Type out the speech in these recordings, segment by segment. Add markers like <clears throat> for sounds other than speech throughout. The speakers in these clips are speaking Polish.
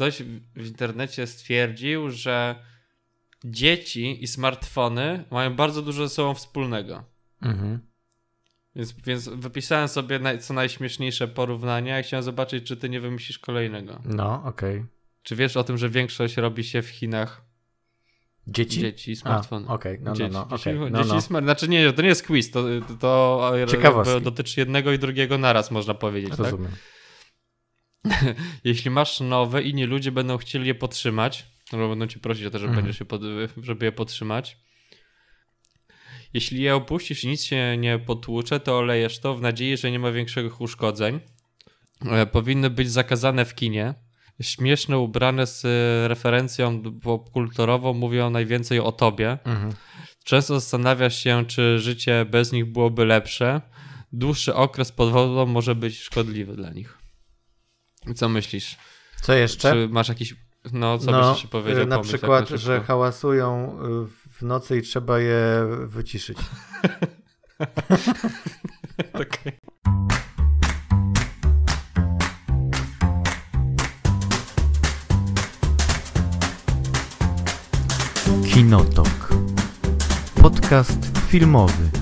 ktoś w internecie stwierdził, że dzieci i smartfony mają bardzo dużo ze sobą wspólnego. Mhm. Więc, więc wypisałem sobie naj, co najśmieszniejsze porównania i chciałem zobaczyć, czy ty nie wymyślisz kolejnego. No, okej. Okay. Czy wiesz o tym, że większość robi się w Chinach Dzieci? Dzieci i smartfony. Okej, okay. no, dzieci, no, no, dzieci, okay. dzieci no, no. Znaczy nie, to nie jest quiz, to, to dotyczy jednego i drugiego naraz, można powiedzieć. Tak? Rozumiem. Tak? <laughs> Jeśli masz nowe, inni ludzie będą chcieli je podtrzymać, no będą ci prosić o to, żeby, mhm. pod, żeby je podtrzymać. Jeśli je opuścisz i nic się nie potłucze, to olejesz to w nadziei, że nie ma większych uszkodzeń. E, powinny być zakazane w kinie śmieszne, ubrane z e, referencją popkulturową mówią najwięcej o tobie. Mhm. Często zastanawiasz się, czy życie bez nich byłoby lepsze. Dłuższy okres pod wodą może być szkodliwy dla nich. Co myślisz? Co jeszcze? Czy masz jakiś. No, co no, byś powiedział? Na pomysł, przykład, na że hałasują y, w nocy i trzeba je wyciszyć. <laughs> Okay. Kinotok. Podcast filmowy.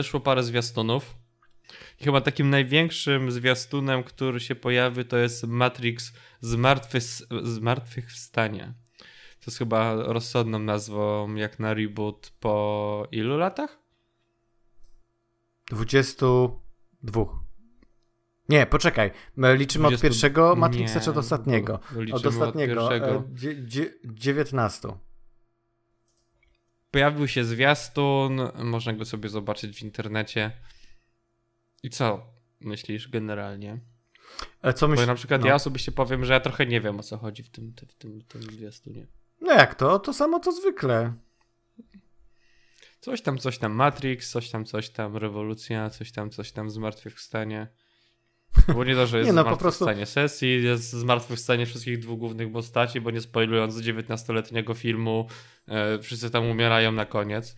Wyszło parę zwiastunów. I chyba takim największym zwiastunem, który się pojawi, to jest Matrix Zmartwy, Zmartwychwstanie. To jest chyba rozsądną nazwą, jak na reboot po ilu latach? 22. Nie, poczekaj. Liczymy 20... od pierwszego Matrixa nie, czy od ostatniego? Od ostatniego. Od e, 19. Pojawił się zwiastun, można go sobie zobaczyć w internecie. I co myślisz generalnie? E, co myślisz? Bo na przykład no. ja osobiście powiem, że ja trochę nie wiem o co chodzi w tym, w tym, w tym zwiastunie. No jak to? To samo co zwykle. Coś tam, coś tam Matrix, coś tam, coś tam rewolucja, coś tam, coś tam zmartwychwstanie. Bo nie to, że <laughs> jest nie, no, zmartwychwstanie prostu... sesji, jest zmartwychwstanie wszystkich dwóch głównych postaci, bo nie spoilując 19-letniego filmu, e, wszyscy tam umierają na koniec.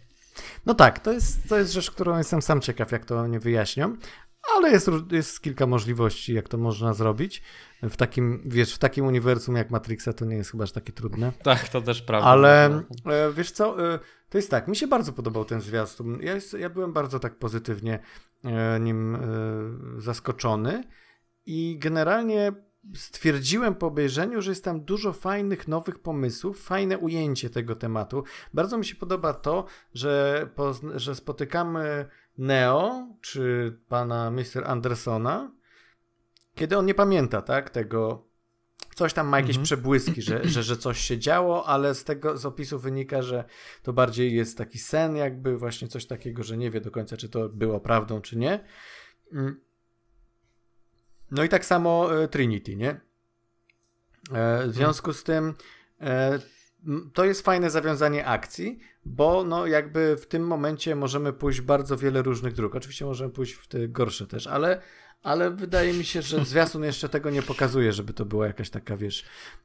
No tak, to jest, to jest rzecz, którą jestem sam ciekaw, jak to oni wyjaśnią, ale jest, jest kilka możliwości, jak to można zrobić. W takim, wiesz, w takim uniwersum jak Matrixa to nie jest chyba aż takie trudne. <laughs> Tak, to też prawda. Ale e, wiesz co, e, to jest tak, mi się bardzo podobał ten zwiastun. Ja, jest, ja byłem bardzo tak pozytywnie nim zaskoczony i generalnie stwierdziłem po obejrzeniu, że jest tam dużo fajnych, nowych pomysłów, fajne ujęcie tego tematu. Bardzo mi się podoba to, że, że spotykamy Neo, czy pana Mr. Andersona, kiedy on nie pamięta, tak, tego, coś tam ma jakieś mhm. przebłyski, że, że, że coś się działo, ale z tego, z opisu wynika, że to bardziej jest taki sen jakby, właśnie coś takiego, że nie wie do końca, czy to było prawdą, czy nie. Mm. No i tak samo e, Trinity, nie? E, w związku z tym e, to jest fajne zawiązanie akcji, bo no jakby w tym momencie możemy pójść bardzo wiele różnych dróg. Oczywiście możemy pójść w te gorsze też, ale ale wydaje mi się, że zwiastun jeszcze tego nie pokazuje, żeby to była jakaś taka, wiesz,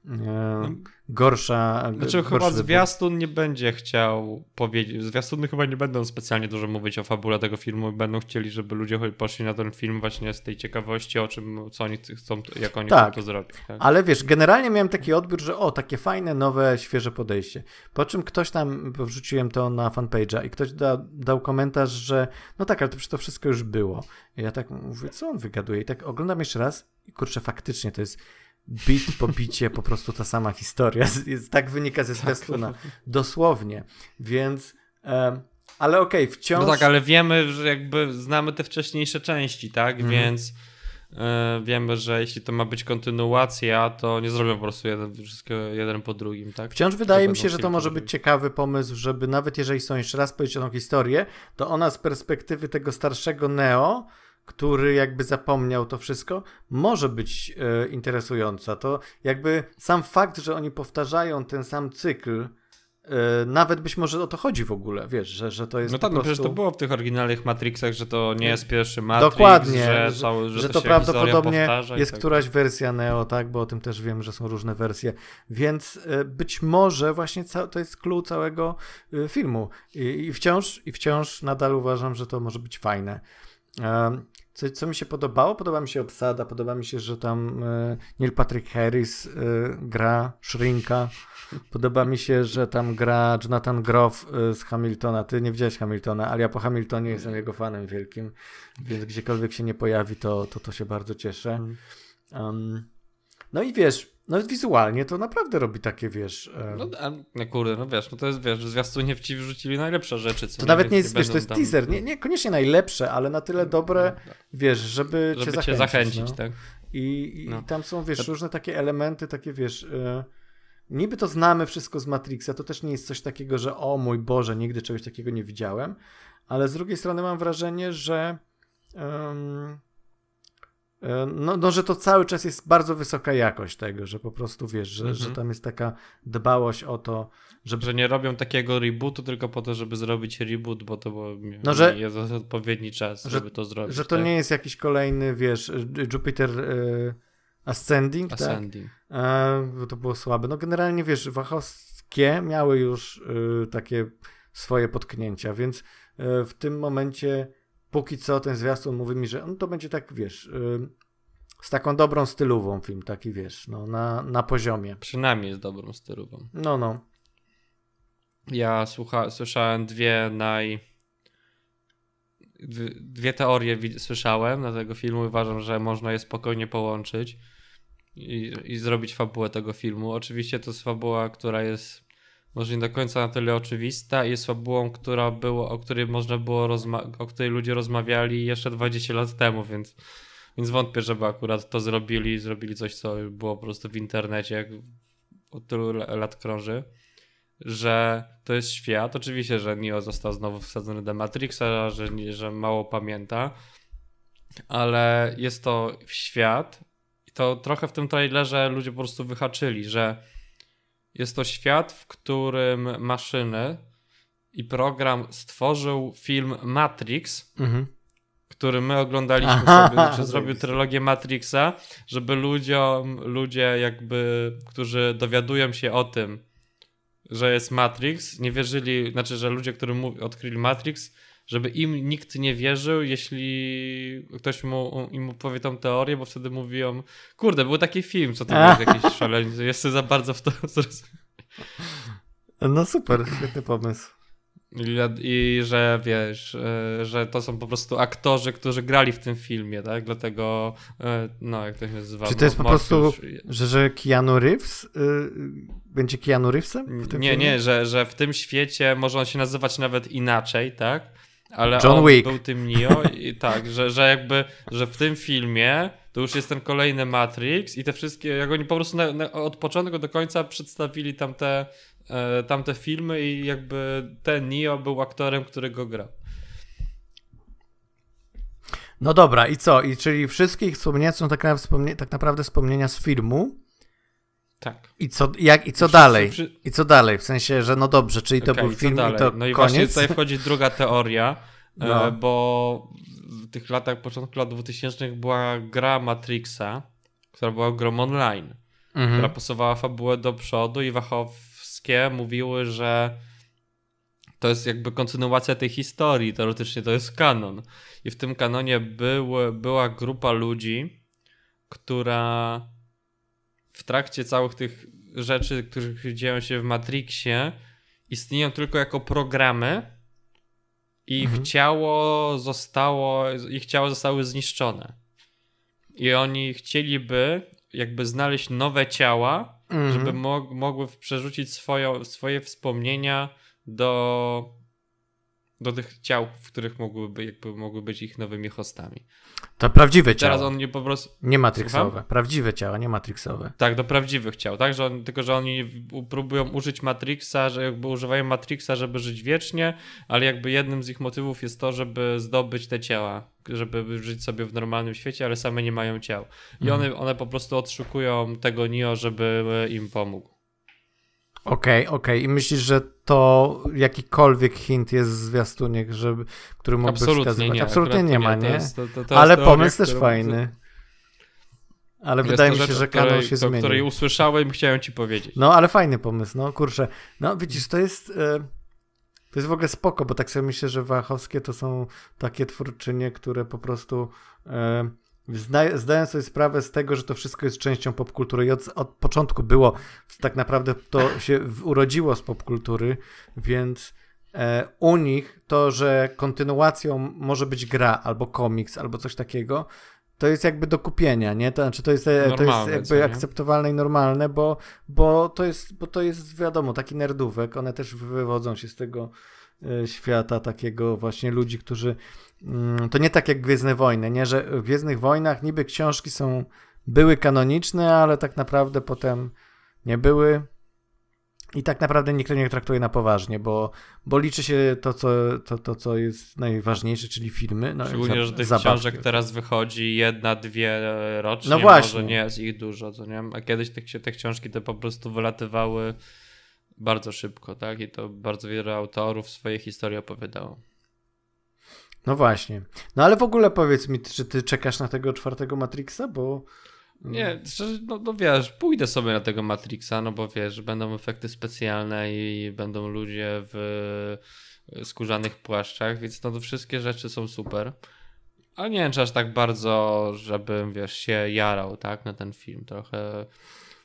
e, gorsza. Znaczy, chyba zwiastun nie będzie chciał powiedzieć. Zwiastuny chyba nie będą specjalnie dużo mówić o fabule tego filmu. Będą chcieli, żeby ludzie poszli na ten film właśnie z tej ciekawości, o czym, co oni chcą, jak oni tak, chcą to zrobić. Tak? Ale wiesz, generalnie miałem taki odbiór, że o, takie fajne, nowe, świeże podejście. Po czym ktoś tam, wrzuciłem to na fanpage'a i ktoś da, dał komentarz, że no tak, ale to przecież to wszystko już było. Ja tak mówię, co on wygaduje? I tak oglądam jeszcze raz i kurczę, faktycznie to jest bit po bicie po prostu ta sama historia. Jest, tak wynika ze zwiastuna. Tak. Dosłownie. Więc... Um, ale okej, okay, wciąż... No tak, ale wiemy, że jakby znamy te wcześniejsze części, tak? Mhm. Więc yy, wiemy, że jeśli to ma być kontynuacja, to nie zrobią po prostu jeden, wszystko jeden po drugim, tak? Wciąż wydaje mi się, że to może być ciekawy pomysł, żeby nawet jeżeli są jeszcze raz powiedzieć tą historię, to ona z perspektywy tego starszego Neo który jakby zapomniał to wszystko, może być e, interesująca. To jakby sam fakt, że oni powtarzają ten sam cykl E, nawet być może o to chodzi w ogóle, wiesz, że, że to jest No tak, po no prostu... przecież to było w tych oryginalnych Matrixach, że to nie jest pierwszy Matrix, Dokładnie, że, że, są, że, że to, to prawdopodobnie jest tak któraś wersja Neo, tak, bo o tym też wiem, że są różne wersje, więc e, być może właśnie to jest clue całego e, filmu I, i wciąż i wciąż nadal uważam, że to może być fajne. Co, co mi się podobało? Podoba mi się obsada, podoba mi się, że tam e, Neil Patrick Harris e, gra Shrinka. Podoba mi się, że tam gra Jonathan Groff e, z Hamiltona. Ty nie widziałeś Hamiltona, ale ja po Hamiltonie jestem jego fanem wielkim, więc gdziekolwiek się nie pojawi, to to, to się bardzo cieszę. Um, no i wiesz, no wizualnie to naprawdę robi takie, wiesz... e, No, no kurde, no wiesz, no to jest, wiesz, zwiastunie w ci wrzucili najlepsze rzeczy, co to nawet nie jest, wiesz, to jest tam- teaser, nie, niekoniecznie najlepsze, ale na tyle dobre, wiesz, żeby, Żeby cię cię zachęcić. zachęcić, no. tak? I, i No. tam są, wiesz, różne takie elementy, takie, wiesz, e, niby to znamy wszystko z Matrixa, to też nie jest coś takiego, że o mój Boże, nigdy czegoś takiego nie widziałem, ale z drugiej strony mam wrażenie, że no, no, że to cały czas jest bardzo wysoka jakość tego, że po prostu, wiesz, że, Mhm. że tam jest taka dbałość o to, żeby Że nie robią takiego rebootu tylko po to, żeby zrobić reboot, bo to było, No, że- jest odpowiedni czas, że- żeby to zrobić. że to tak? nie jest jakiś kolejny, wiesz, Jupiter e, Ascending, tak? Ascending. E, bo to było słabe. No generalnie wiesz, wachowskie miały już y, takie swoje potknięcia, więc y, w tym momencie póki co ten zwiastun mówi mi, że no, to będzie tak, wiesz, y, z taką dobrą stylową film, taki wiesz, no na, na poziomie. Przynajmniej jest dobrą sterową. No, no. Ja słucha, słyszałem dwie naj... dwie- teorie słyszałem na tego filmu uważam, że można je spokojnie połączyć i, i zrobić fabułę tego filmu. Oczywiście to jest fabuła, która jest może nie do końca na tyle oczywista i jest fabułą, która było, o której można było o której ludzie rozmawiali jeszcze 20 lat temu, więc, więc wątpię, żeby akurat to zrobili, zrobili coś, co było po prostu w internecie, jak od tylu la- lat krąży że to jest świat. Oczywiście, że Neo został znowu wsadzony do Matrixa, że, że mało pamięta, ale jest to świat i to trochę w tym trailerze ludzie po prostu wyhaczyli, że jest to świat, w którym maszyny i program stworzył film Matrix, Mhm. który my oglądaliśmy Aha, sobie, znaczy <laughs> zrobił trylogię Matrixa, żeby ludziom, ludzie jakby, którzy dowiadują się o tym, że jest Matrix, nie wierzyli, znaczy, że ludzie, którzy odkryli Matrix, żeby im nikt nie wierzył, jeśli ktoś mu, im powie tą teorię, bo wtedy mówią, kurde, był taki film, co to jest <laughs> jakiś szalenie, jestem za bardzo w to <laughs> zrozumiał. No super, świetny pomysł. I, I że wiesz, e, że to są po prostu aktorzy, którzy grali w tym filmie, tak? Dlatego, e, no jak to się nazywa? Czy to jest po prostu, że, że Keanu Reeves y, będzie Keanu Reevesem w tym Nie, filmie? nie, że, że w tym świecie może on się nazywać nawet inaczej, tak? Ale John on Wick. był tym Neo i <laughs> tak, że, że jakby, że w tym filmie to już jest ten kolejny Matrix i te wszystkie, jak oni po prostu na, na, od początku do końca przedstawili tamte, e, tamte filmy i jakby ten Neo był aktorem, który go grał. No dobra, i co? I czyli wszystkie ich wspomnienia są tak, tak naprawdę wspomnienia z filmu. Tak. I co, jak, i co dalej? przy- I co dalej? W sensie, że no dobrze, czyli to Okej, był co film i dalej? to No i właśnie koniec. tutaj wchodzi druga teoria, No. e, bo w tych latach, początku lat 2000 była gra Matrixa, która była grą online, która Mhm. posuwała fabułę do przodu i Wachowskie mówiły, że to jest jakby kontynuacja tej historii, teoretycznie to jest kanon. I w tym kanonie był, była grupa ludzi, która w trakcie całych tych rzeczy, które dzieją się w Matrixie, istnieją tylko jako programy i ich Mhm. ciało zostało, ich ciała zostały zniszczone. I oni chcieliby jakby znaleźć nowe ciała, Mhm. żeby mog- mogły przerzucić swoją, swoje wspomnienia do, do tych ciał, w których mogłyby, jakby mogły być ich nowymi hostami. To prawdziwe ciało. Teraz on nie po prostu. Nie matrixowe. Słucham? Prawdziwe ciała, nie matrixowe. Tak, do prawdziwych ciał, tak? Że on, tylko, że oni próbują użyć Matrixa, że jakby używają Matrixa, żeby żyć wiecznie, ale jakby jednym z ich motywów jest to, żeby zdobyć te ciała, żeby żyć sobie w normalnym świecie, ale same nie mają ciał. I Mhm. one, one po prostu odszukują tego Neo, żeby im pomógł. Okej, okej. I myślisz, że to jakikolwiek hint jest w zwiastunie, żeby, który mógłby Absolutnie wskazywać. nie. Absolutnie nie ma, nie? to, to, to Ale pomysł też fajny. Ale jest wydaje mi się, rzecz, że kanon się o zmienił. której usłyszałem i chciałem ci powiedzieć. No, ale fajny pomysł, no kurczę. No widzisz, to jest e, to jest w ogóle spoko, bo tak sobie myślę, że Wachowskie to są takie twórczynie, które po prostu e, zna, zdają sobie sprawę z tego, że to wszystko jest częścią popkultury i od, od początku było, tak naprawdę to się w- urodziło z popkultury, więc e, u nich to, że kontynuacją może być gra albo komiks albo coś takiego, to jest jakby do kupienia, nie? To znaczy to jest, e, to jest Normalne, co jakby akceptowalne i normalne, bo, bo, to jest, bo to jest wiadomo, taki nerdówek, one też wywodzą się z tego świata takiego właśnie ludzi, którzy mm, to nie tak jak Gwiezdne Wojny, nie? Że w Gwiezdnych Wojnach niby książki są były kanoniczne, ale tak naprawdę potem nie były. I tak naprawdę nikt nie traktuje na poważnie, bo, bo liczy się to co, to, to, co jest najważniejsze, czyli filmy. No, Szczególnie, że tych zabawki. książek teraz wychodzi jedna, dwie e, rocznie. No właśnie. Może nie jest ich dużo, co nie? A kiedyś te, te książki te po prostu wylatywały bardzo szybko, tak? I to bardzo wiele autorów swoje historie opowiadało. No właśnie. No ale w ogóle powiedz mi, czy ty czekasz na tego czwartego Matrixa, bo... Nie, szczerze, no, no wiesz, pójdę sobie na tego Matrixa, no bo wiesz, będą efekty specjalne i będą ludzie w skórzanych płaszczach, więc no to wszystkie rzeczy są super. Ale nie wiem, czy aż tak bardzo, żebym, wiesz, się jarał, tak, na ten film. Trochę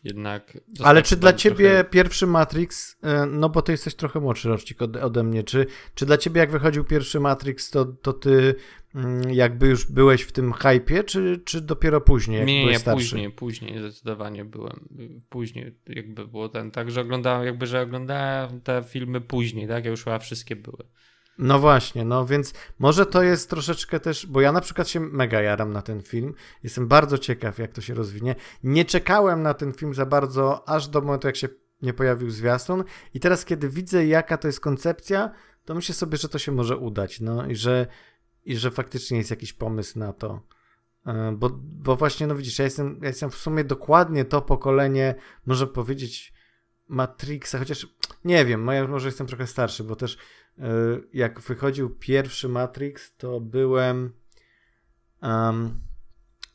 jednak... Ale czy dla ciebie trochę- pierwszy Matrix, e, no bo ty jesteś trochę młodszy rocznik ode, mnie, czy, czy dla ciebie jak wychodził pierwszy Matrix, to, to ty mm, jakby już byłeś w tym hypie, czy, czy dopiero później, jak Nie, nie, starszy? później, później zdecydowanie byłem. Później jakby było ten, tak, że oglądałem, jakby, że oglądałem te filmy później, tak, ja już chyba wszystkie były. No właśnie, no więc może to jest troszeczkę też, bo ja na przykład się mega jaram na ten film. Jestem bardzo ciekaw, jak to się rozwinie. Nie czekałem na ten film za bardzo, aż do momentu, jak się nie pojawił zwiastun. I teraz, kiedy widzę, jaka to jest koncepcja, to myślę sobie, że to się może udać, no i że, i że faktycznie jest jakiś pomysł na to. E, Bo, bo właśnie, no widzisz, ja jestem, ja jestem w sumie dokładnie to pokolenie, można powiedzieć, Matrixa, chociaż nie wiem, może jestem trochę starszy, bo też jak wychodził pierwszy Matrix, to byłem. em,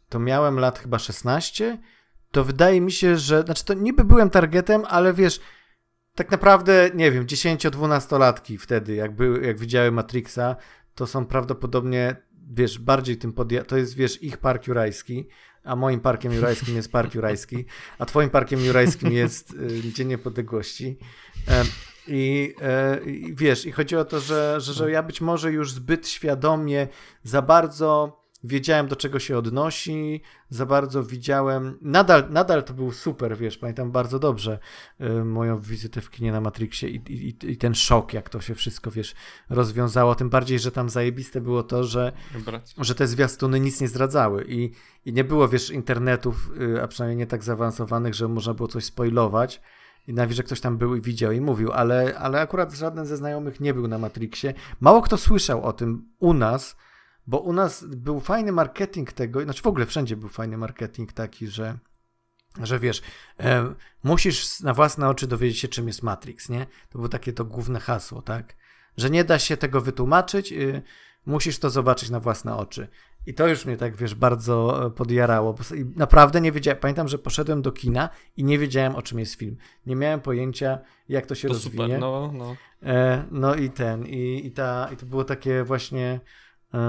to miałem lat chyba 16. To wydaje mi się, że. Znaczy, to niby byłem targetem, ale wiesz, tak naprawdę, nie wiem, 10-12-latki wtedy, jak, były, jak widziały Matrixa, to są prawdopodobnie, wiesz, bardziej tym podja- To jest, wiesz, ich park jurajski, a moim parkiem jurajskim jest park jurajski, a twoim parkiem jurajskim jest y, Dzień Niepodległości. I, e, I wiesz, i chodzi o to, że, że, że ja być może już zbyt świadomie za bardzo wiedziałem, do czego się odnosi, za bardzo widziałem. Nadal, nadal to był super, wiesz, pamiętam bardzo dobrze y, moją wizytę w kinie na Matrixie i, i, i ten szok, jak to się wszystko, wiesz, rozwiązało. Tym bardziej, że tam zajebiste było to, że że te zwiastuny nic nie zdradzały i, i nie było, wiesz, internetów, y, a przynajmniej nie tak zaawansowanych, że można było coś spoilować i nawet, że ktoś tam był i widział i mówił, ale, ale akurat żaden ze znajomych nie był na Matrixie. Mało kto słyszał o tym u nas, bo u nas był fajny marketing tego, znaczy w ogóle wszędzie był fajny marketing taki, że że wiesz, e, musisz na własne oczy dowiedzieć się, czym jest Matrix, nie? To było takie to główne hasło, tak? Że nie da się tego wytłumaczyć, y, musisz to zobaczyć na własne oczy. I to już mnie tak, wiesz, bardzo e, podjarało. Naprawdę nie wiedziałem. Pamiętam, że poszedłem do kina i nie wiedziałem, o czym jest film. Nie miałem pojęcia, jak to się To rozwinie. super, no, no. E, no i ten, i, i, ta, i to było takie właśnie e,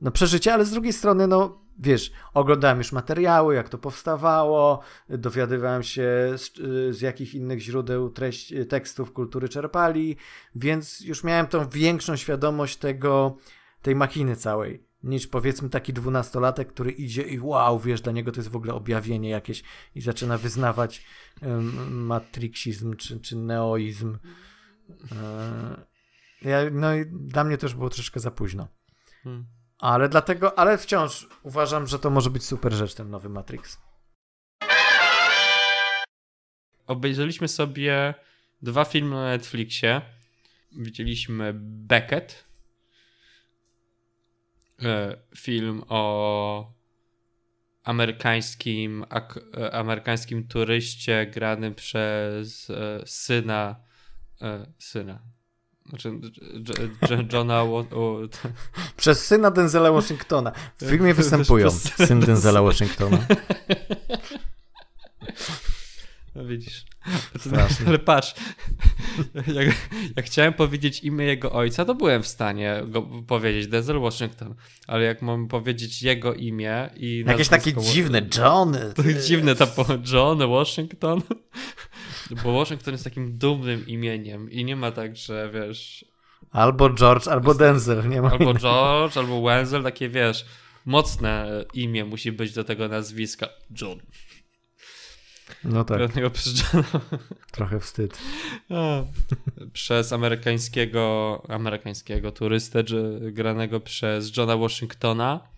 no przeżycie, ale z drugiej strony, no wiesz, oglądałem już materiały, jak to powstawało, dowiadywałem się z, z jakich innych źródeł treść, tekstów kultury czerpali, więc już miałem tą większą świadomość tego, tej machiny całej, niż powiedzmy taki dwunastolatek, który idzie i wow, wiesz, dla niego to jest w ogóle objawienie jakieś i zaczyna wyznawać um, matrixizm czy, czy neoizm. E, Ja, no i dla mnie też było troszkę za późno. Hmm. Ale dlatego, ale wciąż uważam, że to może być super rzecz, ten nowy Matrix. Obejrzeliśmy sobie dwa filmy na Netflixie. Widzieliśmy Beckett. E, Film o amerykańskim, ak- e, amerykańskim turyście granym przez e, syna e, syna. Znaczy, Johna. O, o, <laughs> Przez syna Denzela Washingtona. W filmie występują Przez- syn Denzela Washingtona. <laughs> no widzisz. Strasznie. Ale patrz, <laughs> jak, jak chciałem powiedzieć imię jego ojca, to byłem w stanie go powiedzieć, Denzel Washington. Ale jak mam powiedzieć jego imię i. Jakieś takie dziwne, John. <laughs> To dziwne to John Washington. <laughs> Bo Washington jest takim dumnym imieniem i nie ma tak, że wiesz, Albo George, albo Denzel. Nie ma albo innego. George, albo Wenzel, takie wiesz, mocne imię musi być do tego nazwiska. John. No tak, Johna. trochę wstyd. Przez amerykańskiego, amerykańskiego turystę, granego przez Johna Washingtona,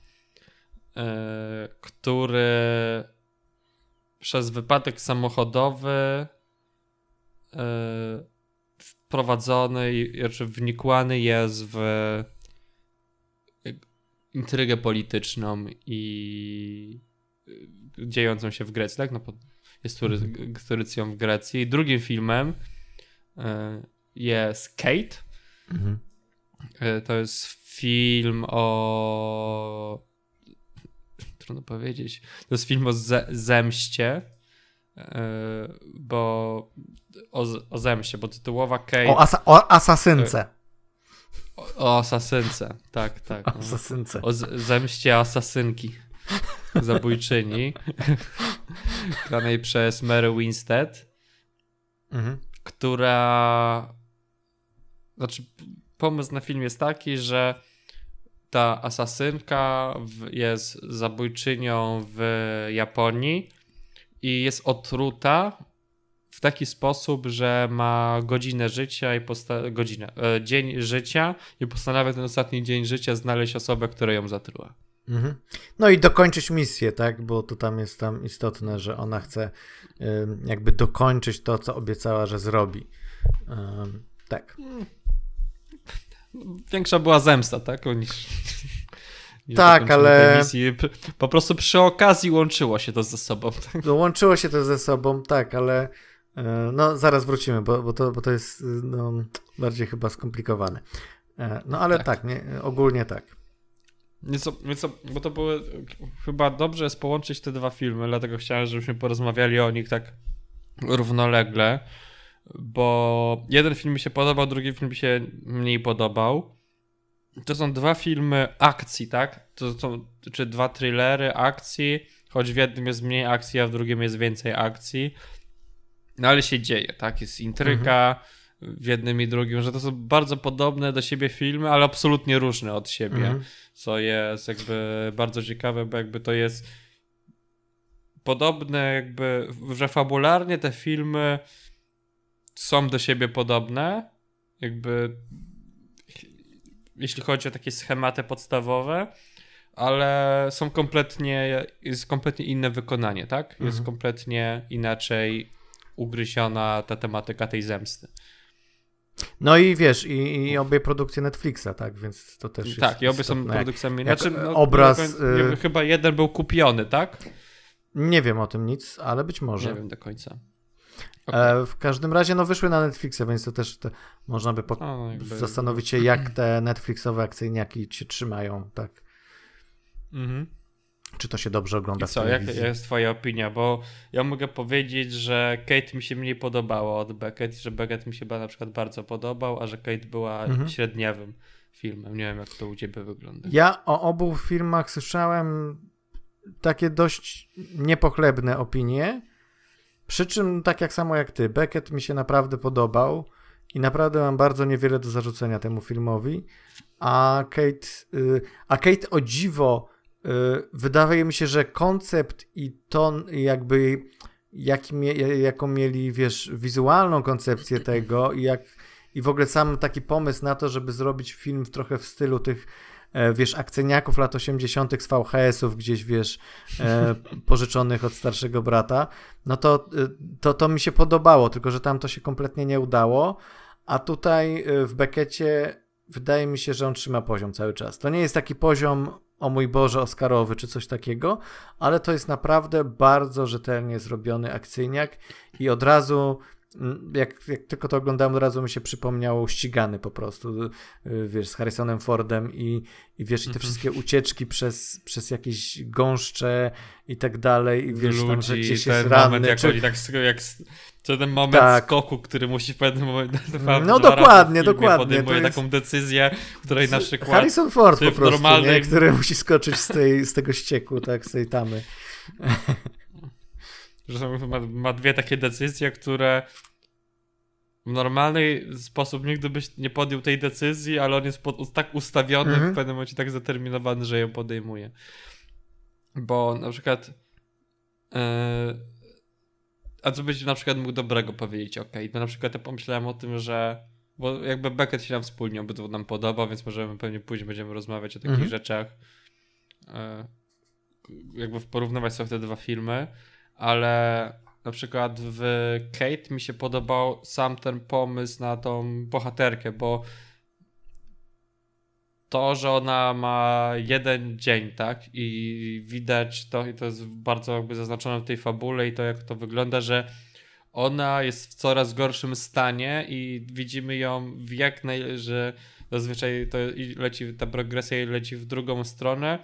e, który przez wypadek samochodowy e, wprowadzony, i- znaczy wnikłany jest w intrygę polityczną i y, dziejącą się w Grecji, tak? No, tury, turycją w Grecji. Drugim filmem e, jest Kate. Mhm. E, To jest film o. Trudno powiedzieć. To jest film o ze zemście. e, Bo. O, o zemście, bo tytułowa Kate. O, asa o asasynce. O, o asasynce. Tak, tak. no. Asasynce. O zemście asasynki. Zabójczyni. Granej przez Mary Winstead. Mhm. która. Znaczy, pomysł na film jest taki, że ta asasynka jest zabójczynią w Japonii i jest otruta w taki sposób, że ma godzinę życia i posta- godzinę, e, dzień życia i postanawia ten ostatni dzień życia znaleźć osobę, która ją zatruła. Mhm. No i dokończyć misję, tak? Bo to tam jest tam istotne, że ona chce jakby dokończyć to, co obiecała, że zrobi. Tak. Większa była zemsta, tak? Niż, <laughs> niż Tak, ale- Misji. Po prostu przy okazji łączyło się to ze sobą. <laughs> Tak? No, łączyło się to ze sobą, tak, ale y, no zaraz wrócimy, bo, bo, to, bo to jest no, bardziej chyba skomplikowane. E, No ale Tak. tak, nie, ogólnie tak. Nieco, nieco, bo to były. Chyba dobrze jest połączyć te dwa filmy, dlatego chciałem, żebyśmy porozmawiali o nich tak równolegle. Bo jeden film mi się podobał, drugi film mi się mniej podobał. To są dwa filmy akcji, tak? To są czy dwa thrillery akcji, choć w jednym jest mniej akcji, a w drugim jest więcej akcji. No ale się dzieje, tak? Jest intryga w jednym i drugim, że to są bardzo podobne do siebie filmy, ale absolutnie różne od siebie Mhm. co jest jakby bardzo ciekawe, bo jakby to jest podobne jakby, że fabularnie te filmy są do siebie podobne, jakby jeśli chodzi o takie schematy podstawowe, ale są kompletnie, jest kompletnie inne wykonanie, tak? Jest Mhm. kompletnie inaczej ugryziona ta tematyka tej zemsty. No i wiesz, i, i obie produkcje Netflixa, tak, więc to też jest Tak, i obie są produkcjami. jak Znaczy, no, obraz, do końca- nie y- chyba jeden był kupiony, tak? Nie wiem o tym nic, ale być może. Nie wiem do końca. E, w każdym razie, no wyszły na Netflixa, więc to też te, można by po, O, jakby- zastanowić się, jak te Netflixowe akcyjniaki się trzymają, tak. Mhm. Czy to się dobrze ogląda I co, w jaka telewizji. jest twoja opinia? Bo ja mogę powiedzieć, że Kate mi się mniej podobała od Beckett, że Beckett mi się na przykład bardzo podobał, a że Kate była Mhm. średniawym filmem. Nie wiem, jak to u ciebie wygląda. Ja o obu filmach słyszałem takie dość niepochlebne opinie. Przy czym, tak jak samo jak ty, Beckett mi się naprawdę podobał i naprawdę mam bardzo niewiele do zarzucenia temu filmowi. A Kate, y, a Kate o dziwo, wydaje mi się, że koncept i ton, jakby jaki jaką mieli, wiesz, wizualną koncepcję tego i jak i w ogóle sam taki pomysł na to, żeby zrobić film trochę w stylu tych e, wiesz, akceniaków lat 80. z VHS-ów gdzieś, wiesz, e, <laughs> pożyczonych od starszego brata, no to, e, to to mi się podobało, tylko że tam to się kompletnie nie udało, a tutaj e, w Beckecie wydaje mi się, że on trzyma poziom cały czas. To nie jest taki poziom, o mój Boże, Oscarowy czy coś takiego, ale to jest naprawdę bardzo rzetelnie zrobiony akcyjniak i od razu jak, jak tylko to oglądałem, od razu mi się przypomniało ścigany po prostu, y, wiesz, z Harrisonem Fordem i, i wiesz, i te mhm. wszystkie ucieczki przez, przez jakieś gąszcze i tak dalej, i wiesz, Ludzi, tam, że gdzieś jest moment, ranny. jak czy... oni tak, jak to ten moment tak. skoku, który musi w pewnym momencie. <laughs> No dokładnie, dokładnie. Podejmuje jest... taką decyzję, której na przykład. Harrison Ford po prostu, normalnej... nie? który musi skoczyć z, tej, z tego ścieku, tak, z tej tamy. <laughs> Że ma, ma dwie takie decyzje, które w normalny sposób nigdy byś nie podjął tej decyzji, ale on jest pod, tak ustawiony, mhm. w pewnym momencie tak zaterminowany, że ją podejmuje. Bo na przykład. Yy, a co byś na przykład mógł dobrego powiedzieć, ok, to na przykład ja pomyślałem o tym, że bo jakby Beckett się nam wspólnie obydwu nam podoba, więc możemy pewnie później będziemy rozmawiać o takich mhm. rzeczach. Yy, jakby porównywać sobie te dwa filmy, ale na przykład w Kate mi się podobał sam ten pomysł na tą bohaterkę, bo to, że ona ma jeden dzień, tak? I widać to, i to jest bardzo jakby zaznaczone w tej fabule i to, jak to wygląda, że ona jest w coraz gorszym stanie i widzimy ją w jak naj... że zazwyczaj to leci, ta progresja leci w drugą stronę,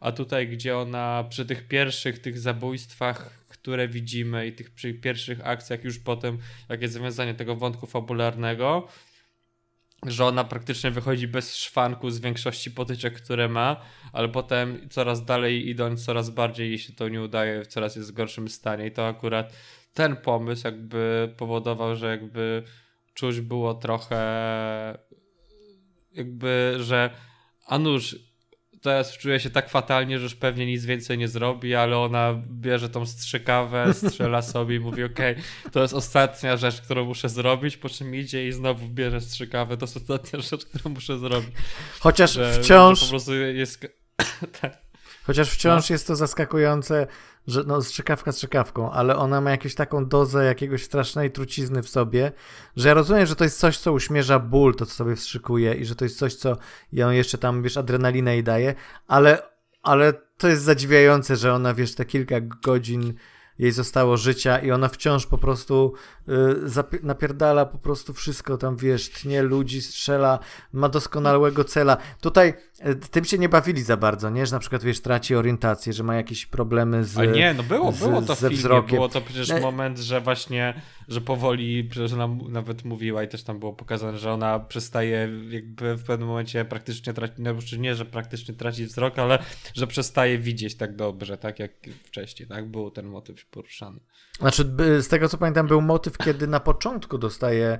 a tutaj, gdzie ona przy tych pierwszych tych zabójstwach które widzimy i tych przy pierwszych akcjach już potem, jak jest zawiązanie tego wątku fabularnego, że ona praktycznie wychodzi bez szwanku z większości potyczek, które ma, ale potem coraz dalej idąc, coraz bardziej się to nie udaje, coraz jest w gorszym stanie. I to akurat ten pomysł jakby powodował, że jakby czuć było trochę jakby, że a nuż teraz czuje się tak fatalnie, że już pewnie nic więcej nie zrobi, ale ona bierze tą strzykawę, <laughs> strzela sobie i mówi, okej, okay, to jest ostatnia rzecz, którą muszę zrobić, po czym idzie i znowu bierze strzykawę, to jest ostatnia rzecz, którą muszę zrobić. Chociaż że, wciąż... Że po prostu jest... <coughs> tak. Chociaż wciąż no. jest to zaskakujące, że no strzykawka strzykawką, ale ona ma jakąś taką dozę jakiegoś strasznej trucizny w sobie, że ja rozumiem, że to jest coś, co uśmierza ból, to co sobie wstrzykuje i że to jest coś, co ją jeszcze tam, wiesz, adrenalinę jej daje, ale, ale to jest zadziwiające, że ona, wiesz, te kilka godzin jej zostało życia i ona wciąż po prostu y, napierdala po prostu wszystko tam, wiesz, tnie ludzi, strzela, ma doskonałego cela. Tutaj tym się nie bawili za bardzo, nie? Że na przykład, wiesz, traci orientację, że ma jakieś problemy z A nie, no było, z, było to w filmie, wzrokiem. było to przecież ne... moment, że właśnie, że powoli, przecież ona nawet mówiła i też tam było pokazane, że ona przestaje jakby w pewnym momencie praktycznie tracić, no nie, że praktycznie traci wzrok, ale że przestaje widzieć tak dobrze, tak jak wcześniej, tak? Był ten motyw poruszany. Znaczy, z tego co pamiętam, był motyw, kiedy na początku dostaje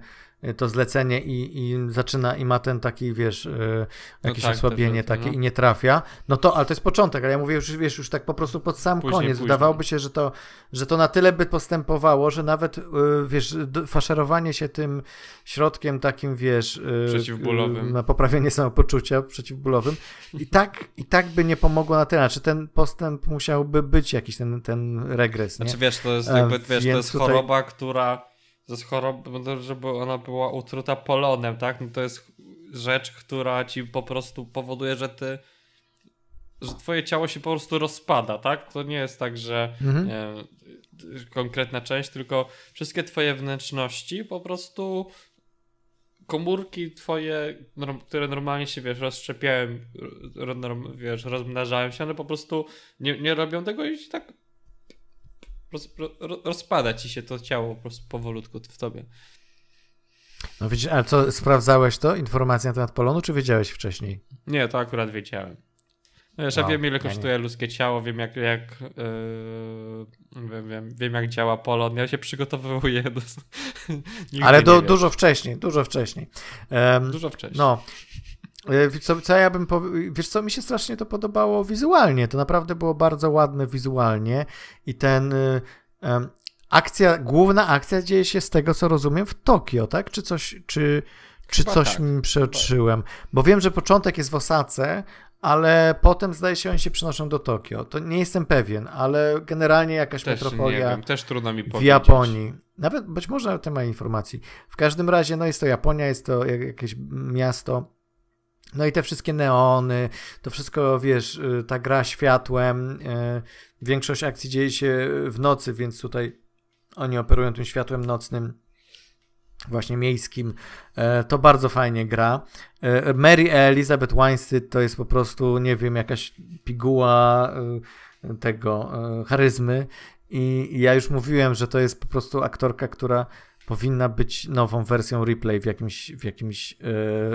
to zlecenie i, i zaczyna i ma ten taki, wiesz, y, jakieś no tak, osłabienie takie no. i nie trafia, no to, ale to jest początek, ale ja mówię już, wiesz, już tak po prostu pod sam później, koniec. Później. Wydawałoby się, że to, że to na tyle by postępowało, że nawet, y, wiesz, faszerowanie się tym środkiem takim, wiesz, przeciwbólowym, na poprawienie samopoczucia przeciwbólowym i tak, i tak by nie pomogło na tyle, znaczy ten postęp musiałby być jakiś ten, ten regres, nie? Znaczy wiesz, to jest jakby, wiesz, to jest tutaj... choroba, która to jest choroba, żeby ona była utruta polonem, tak? No to jest rzecz, która ci po prostu powoduje, że ty że twoje ciało się po prostu rozpada, tak? To nie jest tak, że mhm. nie, konkretna część, tylko wszystkie twoje wnętrzności po prostu komórki twoje, które normalnie się, wiesz, rozszczepiają, wiesz, rozmnażają się, one po prostu nie, nie robią tego i tak roz, rozpada ci się to ciało po prostu powolutku w tobie. No widzisz, ale co, sprawdzałeś to, informację na temat polonu, czy wiedziałeś wcześniej? Nie, to akurat wiedziałem. No wow, ja wiem ile kosztuje ja ludzkie ciało, wiem jak, jak yy, wiem, wiem, wiem jak działa polon, ja się przygotowuję do... <laughs> Ale do, dużo wcześniej, dużo wcześniej. Um, dużo wcześniej. No, co, co ja bym Wiesz co, mi się strasznie to podobało wizualnie. To naprawdę było bardzo ładne wizualnie i ten... Um, akcja, główna akcja dzieje się z tego, co rozumiem, w Tokio, tak? Czy coś, czy, czy coś tak, mi przeoczyłem? Bo wiem, że początek jest w Osace, ale potem zdaje się, oni się przenoszą do Tokio. To nie jestem pewien, ale generalnie jakaś też metropolia wiem, też trudno mi w Japonii. Nawet być może na temat informacji. W każdym razie, no jest to Japonia, jest to jakieś miasto no i te wszystkie neony, to wszystko, wiesz, y, ta gra światłem, y, większość akcji dzieje się w nocy, więc tutaj oni operują tym światłem nocnym. właśnie miejskim, e, to bardzo fajnie gra. E, Mary Elizabeth Weinstein to jest po prostu, nie wiem, jakaś piguła e, tego charyzmy i ja już mówiłem, że to jest po prostu aktorka, która powinna być nową wersją replay w jakimś, w jakimś e,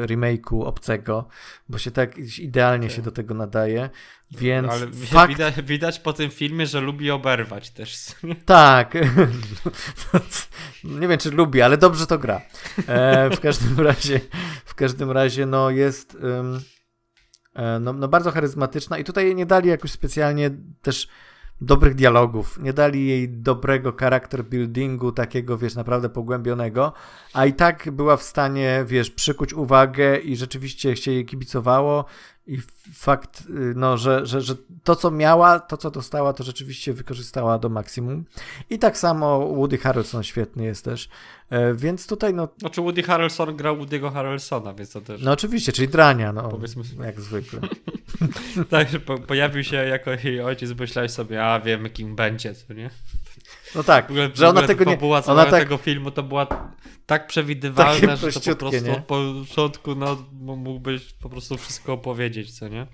remake'u obcego, bo się tak idealnie okay. się do tego nadaje, więc Ale fakt... widać, widać po tym filmie, że lubi oberwać też. Tak. <laughs> Nie wiem, czy lubi, ale dobrze to gra. E, w każdym <laughs> razie, w każdym razie, no jest um, no, no bardzo charyzmatyczna i tutaj nie dali jakoś specjalnie też dobrych dialogów, nie dali jej dobrego charakter buildingu, takiego, wiesz, naprawdę pogłębionego, a i tak była w stanie, wiesz, przykuć uwagę i rzeczywiście się jej kibicowało i fakt, y, no, że, że, że to, co miała, to, co dostała, to rzeczywiście wykorzystała do maksimum. I tak samo Woody Harrelson świetny jest też. E, więc tutaj, no. Znaczy, Woody Harrelson grał Woody'ego Harrelsona, więc to też. No, oczywiście, czyli drania, no. Powiedzmy sobie. Jak zwykle. <laughs> tak, że po, pojawił się jako jej ojciec, myślałeś sobie, a wiemy, kim będzie, co nie? No tak, w ogóle, że ona tego nie... Była ona tak... tego filmu to była tak przewidywalna, że to po prostu nie? od początku no, mógłbyś po prostu wszystko opowiedzieć, co nie?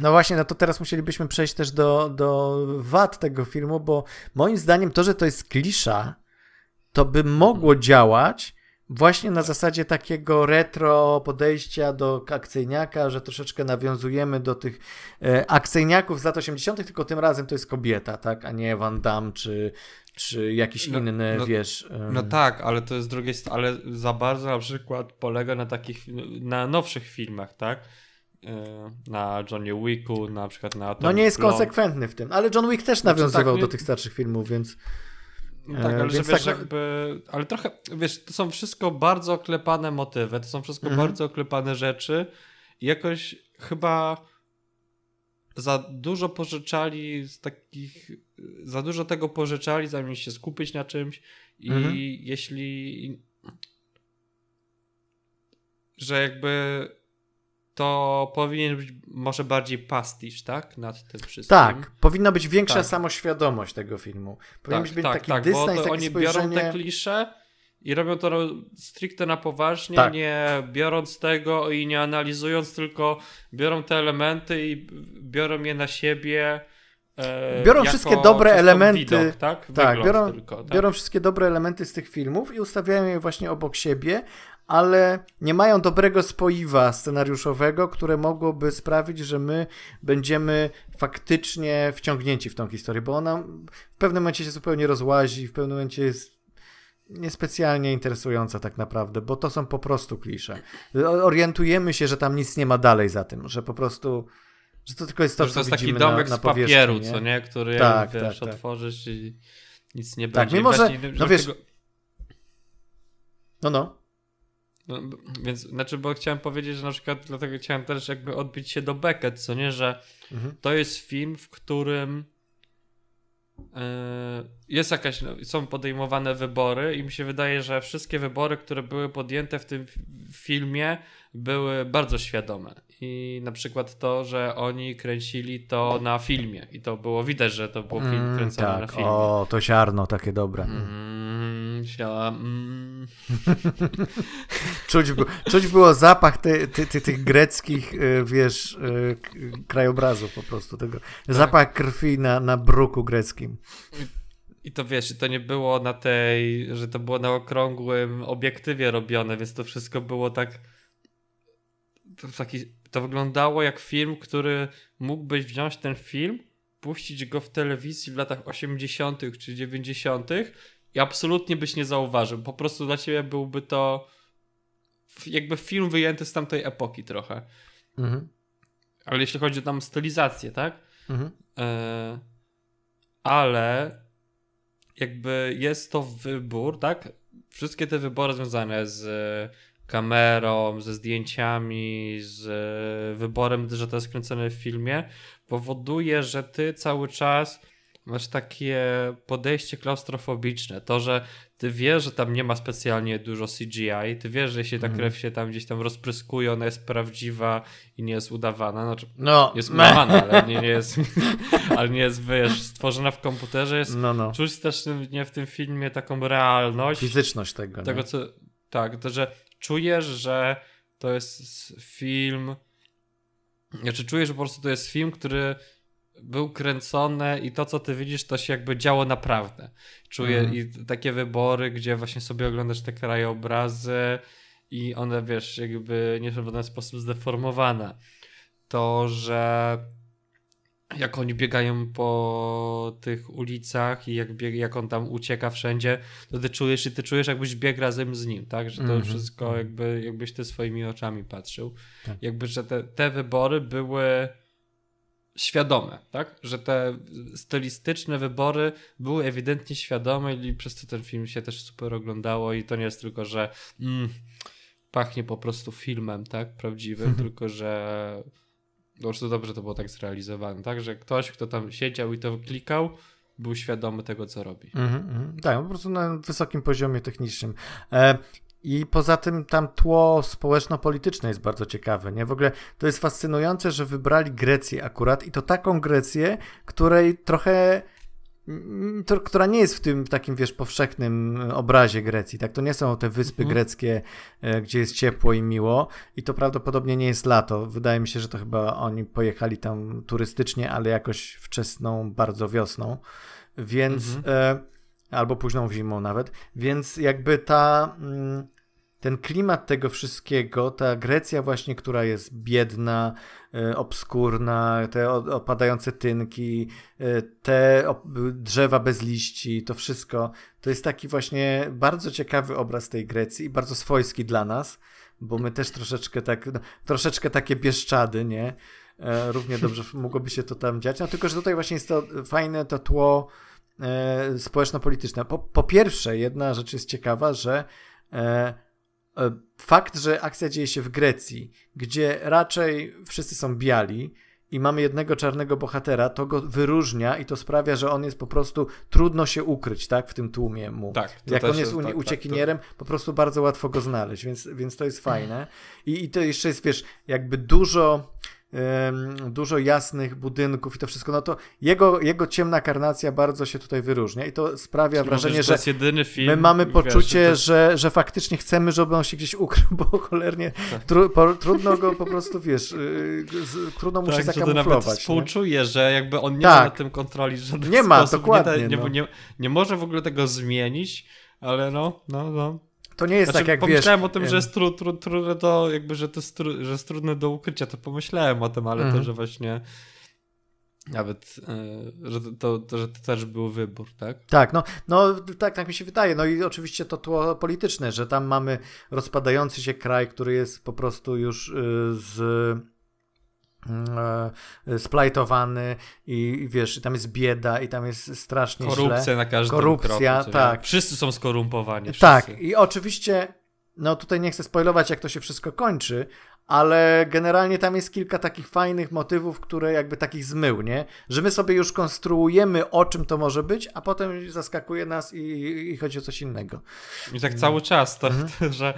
No właśnie, no to teraz musielibyśmy przejść też do, do wad tego filmu, bo moim zdaniem to, że to jest klisza, to by mogło działać właśnie na zasadzie takiego retro podejścia do akcyjniaka, że troszeczkę nawiązujemy do tych e, akcyjniaków z lat 80., tylko tym razem to jest kobieta, tak, a nie Van Damme czy, czy jakiś no, inny, no, wiesz. Um... No tak, ale to jest z drugiej strony, ale za bardzo na przykład polega na takich, na nowszych filmach, tak? E, na Johnny Wicku, na przykład na Atomic No nie jest konsekwentny w tym, ale John Wick też znaczy, nawiązywał tak, do tych starszych filmów, więc... No tak, ale że wiesz, tak... jakby, ale trochę, wiesz, to są wszystko bardzo oklepane motywy, to są wszystko mhm. bardzo oklepane rzeczy i jakoś chyba za dużo pożyczali z takich, za dużo tego pożyczali, zamiast się skupić na czymś i mhm. jeśli że jakby to powinien być może bardziej pastisz, tak? Nad tym wszystkim. Tak, powinna być większa tak. samoświadomość tego filmu. Powinien tak, być tak, taki tak, dystans, bo to oni spojrzenie... biorą te klisze i robią to stricte na poważnie, tak. nie biorąc tego i nie analizując, tylko biorą te elementy i biorą je na siebie. E, biorą wszystkie dobre elementy. Widok, tak, tak biorą, tylko, tak? biorą wszystkie dobre elementy z tych filmów i ustawiają je właśnie obok siebie, ale nie mają dobrego spoiwa scenariuszowego, które mogłoby sprawić, że my będziemy faktycznie wciągnięci w tą historię, bo ona w pewnym momencie się zupełnie rozłazi, w pewnym momencie jest niespecjalnie interesująca tak naprawdę, bo to są po prostu klisze. Orientujemy się, że tam nic nie ma dalej za tym, że po prostu że to tylko jest to, że to jest taki domek na, na z papieru, nie? co nie? Który tak, wiesz, tak, tak. otworzysz i nic nie tak, będzie. Mimo, że, no wiesz, tego... no no. No, więc, znaczy, bo chciałem powiedzieć, że na przykład dlatego chciałem też jakby odbić się do Beckett, co nie, że mhm. to jest film, w którym yy, jest jakaś, no, są podejmowane wybory i mi się wydaje, że wszystkie wybory, które były podjęte w tym filmie były bardzo świadome. I na przykład to, że oni kręcili to na filmie i to było widać, że to był film mm, kręcony tak. na filmie. O, to siarno takie dobre. Mm, siała, mm. czuć, czuć było zapach ty, ty, ty, tych greckich, y, wiesz, y, krajobrazów po prostu. Tego. Tak. Zapach krwi na, na bruku greckim. I to wiesz, to nie było na tej, że to było na okrągłym obiektywie robione, więc to wszystko było tak to, taki, to wyglądało jak film, który mógłbyś wziąć ten film, puścić go w telewizji w latach 80. czy 90. i absolutnie byś nie zauważył. Po prostu dla ciebie byłby to jakby film wyjęty z tamtej epoki trochę. Mhm. Ale jeśli chodzi o tam stylizację, tak? Mhm. E, ale jakby jest to wybór, tak? Wszystkie te wybory związane z kamerą, ze zdjęciami, z wyborem, że to jest kręcone w filmie, powoduje, że ty cały czas masz takie podejście klaustrofobiczne. To, że ty wiesz, że tam nie ma specjalnie dużo CGI, ty wiesz, że jeśli ta mhm. krew się tam gdzieś tam rozpryskuje, ona jest prawdziwa i nie jest udawana. Znaczy, no, jest udawana, ale nie, nie jest, <laughs> ale nie jest, wiesz, stworzona w komputerze. Jest, no, no. Czuć też nie w tym filmie taką realność. Fizyczność tego. Tego, co, Tak, to że czujesz, że to jest film. Znaczy, czujesz, że po prostu to jest film, który był kręcony i to, co ty widzisz, to się jakby działo naprawdę. Czuję mm. i takie wybory, gdzie właśnie sobie oglądasz te krajobrazy i one, wiesz, jakby nie są w żaden sposób zdeformowane. To, że jak oni biegają po tych ulicach i jak, bieg, jak on tam ucieka wszędzie, to ty czujesz i ty czujesz, jakbyś biegł razem z nim, tak? Że to mm -hmm. wszystko mhm. jakby, jakbyś ty swoimi oczami patrzył. Tak. Jakby, że te, te wybory były świadome, tak? Że te stylistyczne wybory były ewidentnie świadome i przez to ten film się też super oglądało i to nie jest tylko, że mm, pachnie po prostu filmem, tak? Prawdziwym, mhm. tylko że prostu dobrze to było tak zrealizowane, tak? Że ktoś, kto tam siedział i to klikał, był świadomy tego, co robi. Mm -hmm. Tak, po prostu na wysokim poziomie technicznym. E, i poza tym tam tło społeczno-polityczne jest bardzo ciekawe. Nie? W ogóle to jest fascynujące, że wybrali Grecję akurat i to taką Grecję, której trochę to, która nie jest w tym takim, wiesz, powszechnym obrazie Grecji, tak? To nie są te wyspy mhm. greckie, e, gdzie jest ciepło i miło i to prawdopodobnie nie jest lato. Wydaje mi się, że to chyba oni pojechali tam turystycznie, ale jakoś wczesną, bardzo wiosną, więc... Mhm. E, albo późną zimą nawet, więc jakby ta, mm, ten klimat tego wszystkiego, ta Grecja właśnie, która jest biedna, e, obskurna, te opadające tynki, e, te drzewa bez liści, to wszystko, to jest taki właśnie bardzo ciekawy obraz tej Grecji i bardzo swojski dla nas, bo my też troszeczkę tak, no, troszeczkę takie bieszczady, nie? E, równie dobrze <laughs> mogłoby się to tam dziać, no tylko, że tutaj właśnie jest to fajne to tło społeczno-polityczne. Po, po, pierwsze, jedna rzecz jest ciekawa, że fakt, że akcja dzieje się w Grecji, gdzie raczej wszyscy są biali, i mamy jednego czarnego bohatera, to go wyróżnia i to sprawia, że on jest po prostu trudno się ukryć, tak, w tym tłumie mu. Tak, Jak on jest, jest tak, uciekinierem, tak, to... po prostu bardzo łatwo go znaleźć, więc, więc to jest fajne. <laughs> I, I to jeszcze jest, wiesz, jakby dużo dużo jasnych budynków i to wszystko, no to jego, jego ciemna karnacja bardzo się tutaj wyróżnia i to sprawia Czyli wrażenie, że my mamy poczucie, wiesz, że, że faktycznie chcemy, żeby on się gdzieś ukrył, bo cholernie tak. tru, po, trudno go po prostu, wiesz, yy, z, trudno mu tak, się zakamuflować. Nawet współczuje, że jakby on nie tak. ma nad tym kontroli żaden Nie ma, dokładnie. Nie, no. nie, nie może w ogóle tego zmienić, ale no, no, no. To nie jest znaczy, tak jak pomyślałem wiesz... o tym, że jest tru, tru, trudne do, jakby, że to jest, tru, że jest trudne do ukrycia, to pomyślałem o tym, ale to, mhm. że właśnie nawet, yy, że, to, to, że to też był wybór, tak? Tak, no, no tak, tak mi się wydaje. No i oczywiście to tło polityczne, że tam mamy rozpadający się kraj, który jest po prostu już yy, z splajtowany i, wiesz, tam jest bieda i tam jest strasznie Korupcja źle. na każdym Korupcja, kroku, tak. Wszyscy są skorumpowani. Wszyscy. Tak, i oczywiście, no tutaj nie chcę spoilować, jak to się wszystko kończy, ale generalnie tam jest kilka takich fajnych motywów, które jakby takich zmył, nie? Że my sobie już konstruujemy, o czym to może być, a potem zaskakuje nas i, i chodzi o coś innego. I tak cały czas, to, mhm. <laughs> że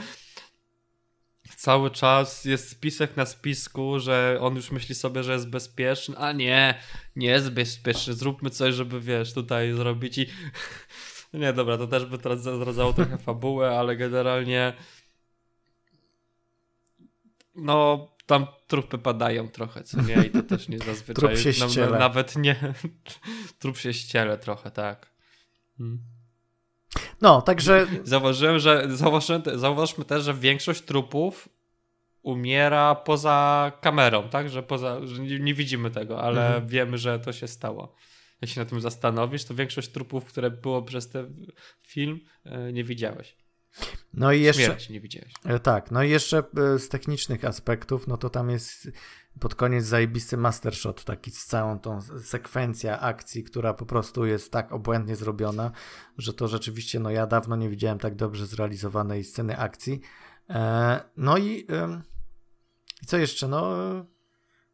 cały czas jest spisek na spisku, że on już myśli sobie, że jest bezpieczny, a nie, nie jest bezpieczny, zróbmy coś, żeby wiesz, tutaj zrobić i <laughs> nie, dobra, to też by teraz zdradzało trochę <laughs> fabułę, ale generalnie no, tam trupy padają trochę, co nie, i to też nie <laughs> zazwyczaj. Trup się ściele. Nawet nie, trup się ściele trochę, tak. Hmm. No, także. Zauważyłem, że zauważyłem, zauważmy też, że większość trupów umiera poza kamerą, tak? Że, poza, że nie, widzimy tego, ale mhm. wiemy, że to się stało. Jak się na tym zastanowisz, to większość trupów, które było przez ten film, e, nie widziałeś. No i jeszcze. Śmierć nie widziałeś. E, tak, no i jeszcze e, z technicznych aspektów, no to tam jest pod koniec zajebisty mastershot, taki z całą tą sekwencja akcji, która po prostu jest tak obłędnie zrobiona, że to rzeczywiście, no ja dawno nie widziałem tak dobrze zrealizowanej sceny akcji. E, no i, i co jeszcze? No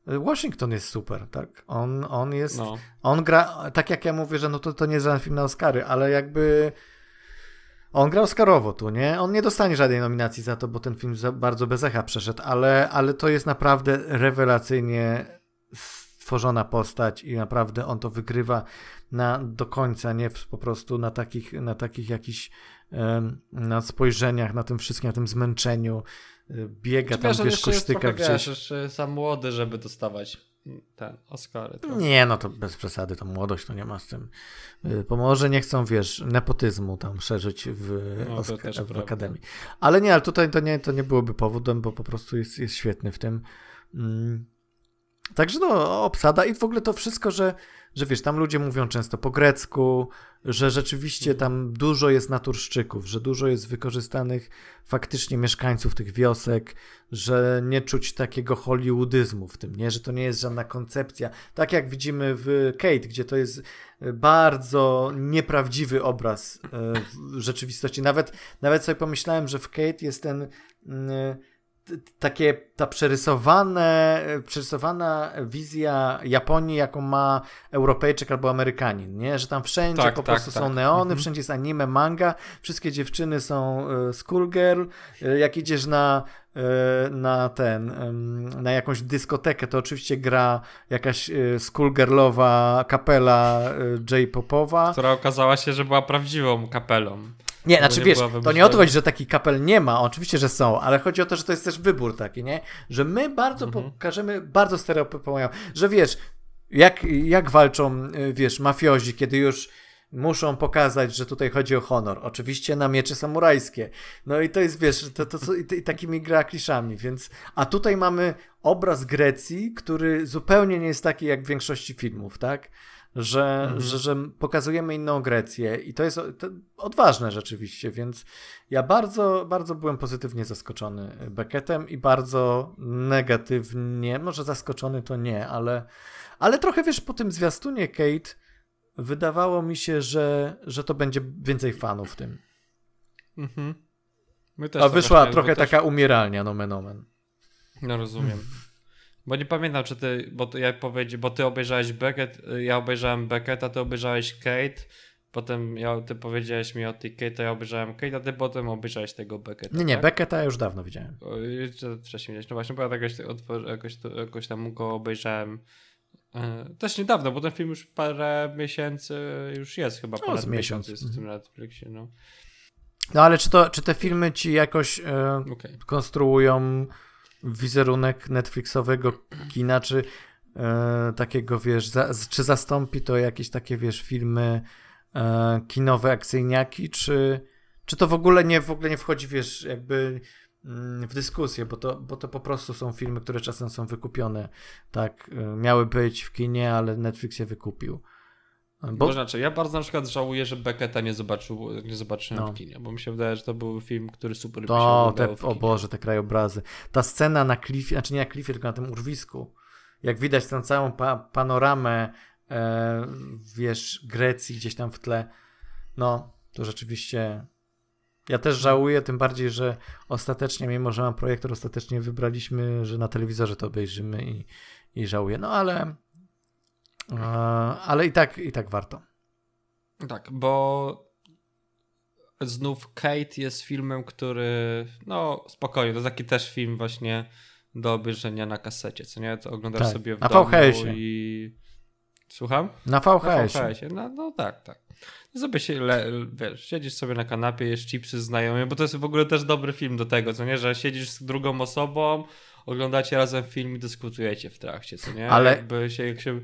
Washington jest super, tak? On, on jest, no. on gra, tak jak ja mówię, że no to, to nie jest żaden film na Oscary, ale jakby on gra Oscarowo tu, nie? On nie dostanie żadnej nominacji za to, bo ten film bardzo bez echa przeszedł, ale, ale to jest naprawdę rewelacyjnie stworzona postać i naprawdę on to wygrywa na, do końca, nie po prostu na takich, na takich jakichś na spojrzeniach, na tym wszystkim, na tym zmęczeniu. Biega Czy tam, wiesz, wiesz kusztyka gdzieś. Wiesz, jeszcze za młody, żeby dostawać ten Oscary. To... Nie, no to bez przesady, to młodość to nie ma z tym. Y, pomoże nie chcą, wiesz, nepotyzmu tam szerzyć w, no, Oscar, w Akademii. Ale nie, ale tutaj to nie, to nie byłoby powodem, bo po prostu jest, jest świetny w tym. Mm. Także no, obsada i w ogóle to wszystko, że, że wiesz, tam ludzie mówią często po grecku, że rzeczywiście tam dużo jest naturszczyków, że dużo jest wykorzystanych faktycznie mieszkańców tych wiosek, że nie czuć takiego hollywoodyzmu w tym, nie? że to nie jest żadna koncepcja. Tak jak widzimy w Kate, gdzie to jest bardzo nieprawdziwy obraz e, rzeczywistości. Nawet, nawet sobie pomyślałem, że w Kate jest ten mm, takie ta przerysowane, przerysowana wizja Japonii, jaką ma Europejczyk albo Amerykanin, nie? Że tam wszędzie tak, po tak, prostu tak. są neony, mhm. wszędzie jest anime, manga, wszystkie dziewczyny są e, schoolgirl, e, jak idziesz na e, na ten, na jakąś dyskotekę, to oczywiście gra jakaś schoolgirlowa kapela J-popowa. Która okazała się, że była prawdziwą kapelą. Nie, znaczy nie wiesz, to nie o to chodzi, że taki kapel nie ma, oczywiście, że są, ale chodzi o to, że to jest też wybór taki, nie? Że my bardzo mhm. pokażemy, bardzo stereotypowo, że wiesz, jak, jak walczą, y, wiesz, mafiozi, kiedy już muszą pokazać, że tutaj chodzi o honor. Oczywiście na miecze samurajskie. No i to jest, wiesz, to, to, to i, i takimi gra kliszami, więc... A tutaj mamy obraz Grecji, który zupełnie nie jest taki jak w większości filmów, tak? Że, mhm. że, że pokazujemy inną Grecję i to jest to odważne rzeczywiście, więc ja bardzo, bardzo byłem pozytywnie zaskoczony Beckettem i bardzo negatywnie, może zaskoczony to nie, ale, ale trochę wiesz, po tym zwiastunie Kate wydawało mi się, że, że to będzie więcej fanów w tym. Mhm. A wyszła trochę też... taka umieralnia, nomen omen. No rozumiem. <laughs> Bo nie pamiętam, czy ty, bo ty, ja powiedzi, bo ty obejrzałeś Beckett, ja obejrzałem Beckett, a ty obejrzałeś Kate. Potem ja, ty powiedziałeś mi o tej Kate, a ja obejrzałem Kate, a ty potem obejrzałeś tego Becketta. Nie, nie, tak? Becketta już dawno widziałem. O, wcześniej widziałeś. No właśnie, bo ja jakoś, jakoś, jakoś tam go obejrzałem e, też niedawno, bo ten film już parę miesięcy już jest chyba. No, z miesiąc. Jest w tym mhm. Netflixie, no. No ale czy, to, czy te filmy ci jakoś e, okay. konstruują wizerunek Netflixowego kina, czy e, takiego, wiesz, za, czy zastąpi to jakieś takie, wiesz, filmy e, kinowe, akcyjniaki, czy, czy to w ogóle nie, w ogóle nie wchodzi, wiesz, jakby mm, w dyskusję, bo to, bo to po prostu są filmy, które czasem są wykupione. Tak, e, miały być w kinie, ale Netflix je wykupił. Bo... Bo znaczy, ja bardzo na przykład żałuję, że Becketa nie zobaczył, nie zobaczyłem no. w kinie, bo mi się wydaje, że to był film, który super to, by się te, O Boże, te krajobrazy. Ta scena na klifie, znaczy nie na klifie, tylko na tym urwisku. Jak widać tę całą pa panoramę, e, wiesz, Grecji gdzieś tam w tle. No, to rzeczywiście... Ja też żałuję, tym bardziej, że ostatecznie, mimo że mam projektor, ostatecznie wybraliśmy, że na telewizorze to obejrzymy i, i żałuję. No ale ale i tak, i tak warto. Tak, bo znów Kate jest filmem, który no spokojnie, to taki też film właśnie do obejrzenia na kasecie, co nie? To oglądasz tak, sobie w na domu i... Słucham? Na VHS-ie. Na VHS-ie. No, no tak, tak. Sobie się, le, wiesz, siedzisz sobie na kanapie, jesz chipsy z znajomym, bo to jest w ogóle też dobry film do tego, co nie? Że siedzisz z drugą osobą, oglądacie razem film i dyskutujecie w trakcie, co nie? Ale... Jakby się, jak się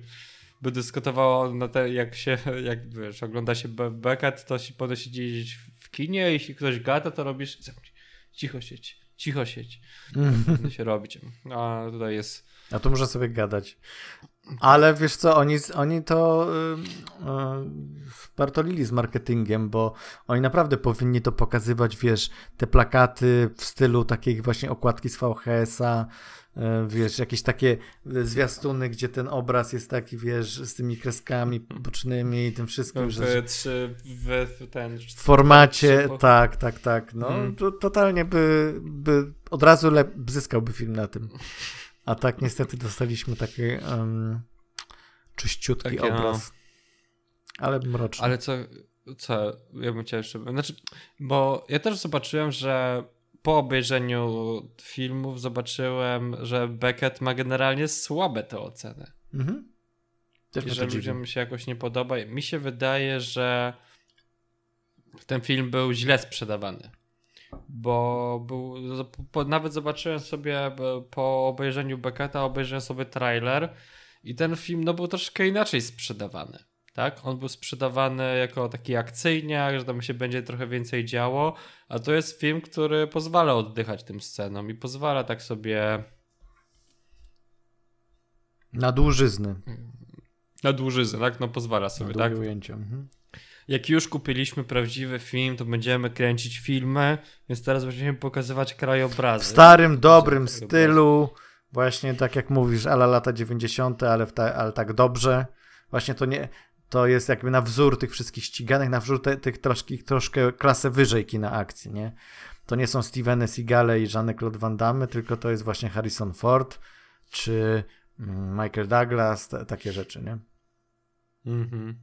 by dyskutowało na te, jak się, <laughs> jak wiesz, ogląda się Beckett, to się potem siedzieć w kinie, jeśli ktoś gada, to robisz cicho sieć, cicho sieć. Mm. <laughs> się robić. A tutaj jest... A tu muszę sobie gadać. Ale wiesz co, oni, oni to yy, yy, spartolili z marketingiem, bo oni naprawdę powinni to pokazywać, wiesz, te plakaty w stylu takiej właśnie okładki z VHS-a, wiesz, jakieś takie zwiastuny, gdzie ten obraz jest taki, wiesz, z tymi kreskami bocznymi i tym wszystkim. Że, w, w, ten, w formacie, tak, tak, tak. No, hmm. to, totalnie by, by od razu le, zyskałby film na tym. A tak niestety dostaliśmy taki um, czyściutki Takie, obraz. No. Ale mroczny. Ale co, co, ja bym chciał jeszcze, znaczy, bo ja też zobaczyłem, że po obejrzeniu filmów zobaczyłem, że Beckett ma generalnie słabe te oceny. Mhm. I że ludziom się jakoś nie podoba. Mi się wydaje, że ten film był źle sprzedawany. Bo był, po, nawet zobaczyłem sobie po obejrzeniu Becketa, obejrzałem sobie trailer i ten film no, był troszkę inaczej sprzedawany. Tak? On był sprzedawany jako taki akcyjniak, że tam się będzie trochę więcej działo, a to jest film, który pozwala oddychać tym scenom i pozwala tak sobie na dłużyzny. Na dłużyznę, tak? No pozwala sobie, na tak? ujęcie. Mhm. Jak już kupiliśmy prawdziwy film, to będziemy kręcić filmy, więc teraz będziemy pokazywać krajobrazy. W starym, dobrym stylu, właśnie tak jak mówisz, ala lata 90., ale, ta, ale tak dobrze. Właśnie to nie, to jest jakby na wzór tych wszystkich ściganych, na wzór tych troszkę, troszkę klasę wyżej kina akcji, nie? To nie są Steveny Seagale i Jean-Claude Van Damme, tylko to jest właśnie Harrison Ford, czy Mm, Michael Douglas, te, takie rzeczy, nie? Mhm.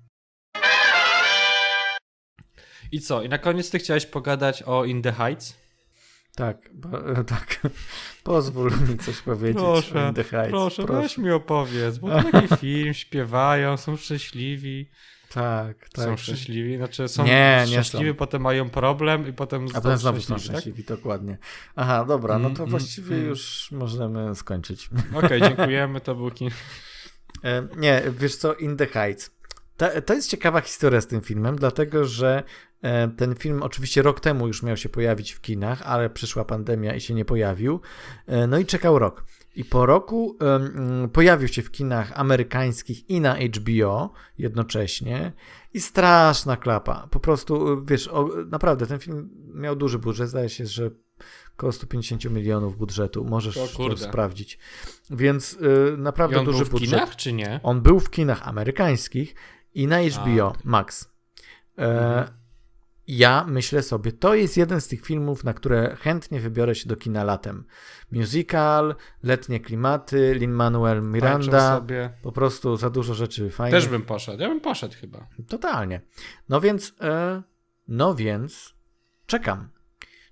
I co? I na koniec ty chciałeś pogadać o In the Heights? Tak, bo, <laughs> tak. Pozwól mi coś powiedzieć proszę, o In the Heights. Proszę, proszę. weź mi opowiedz, bo to <laughs> taki film, śpiewają, są szczęśliwi. Tak, tak. Są szczęśliwi, znaczy są nie, szczęśliwi, nie są. potem mają problem i potem A potem znowu są szczęśliwi, tak? dokładnie. Aha, dobra, no to mm, właściwie mm, już możemy skończyć. Okej, okay, <laughs> dziękujemy, to był kin. E, nie, wiesz co, In the Heights. To, to jest ciekawa historia z tym filmem, dlatego że ten film oczywiście rok temu już miał się pojawić w kinach, ale przyszła pandemia i się nie pojawił. E, no i czekał rok. I po roku um, pojawił się w kinach amerykańskich i na HBO jednocześnie. I straszna klapa. Po prostu, wiesz, o, naprawdę ten film miał duży budżet. Zdaje się, że około 150 milionów budżetu. Możesz to sprawdzić. Więc y, naprawdę I on duży był w budżet. kinach, czy nie? On był w kinach amerykańskich i na HBO A. Max. E, mhm. Ja myślę sobie, to jest jeden z tych filmów, na które chętnie wybiorę się do kina latem. Musical, letnie klimaty, Lin-Manuel Miranda. Po prostu za dużo rzeczy fajnych. Też bym poszedł. Ja bym poszedł chyba. Totalnie. No więc, e, no więc czekam.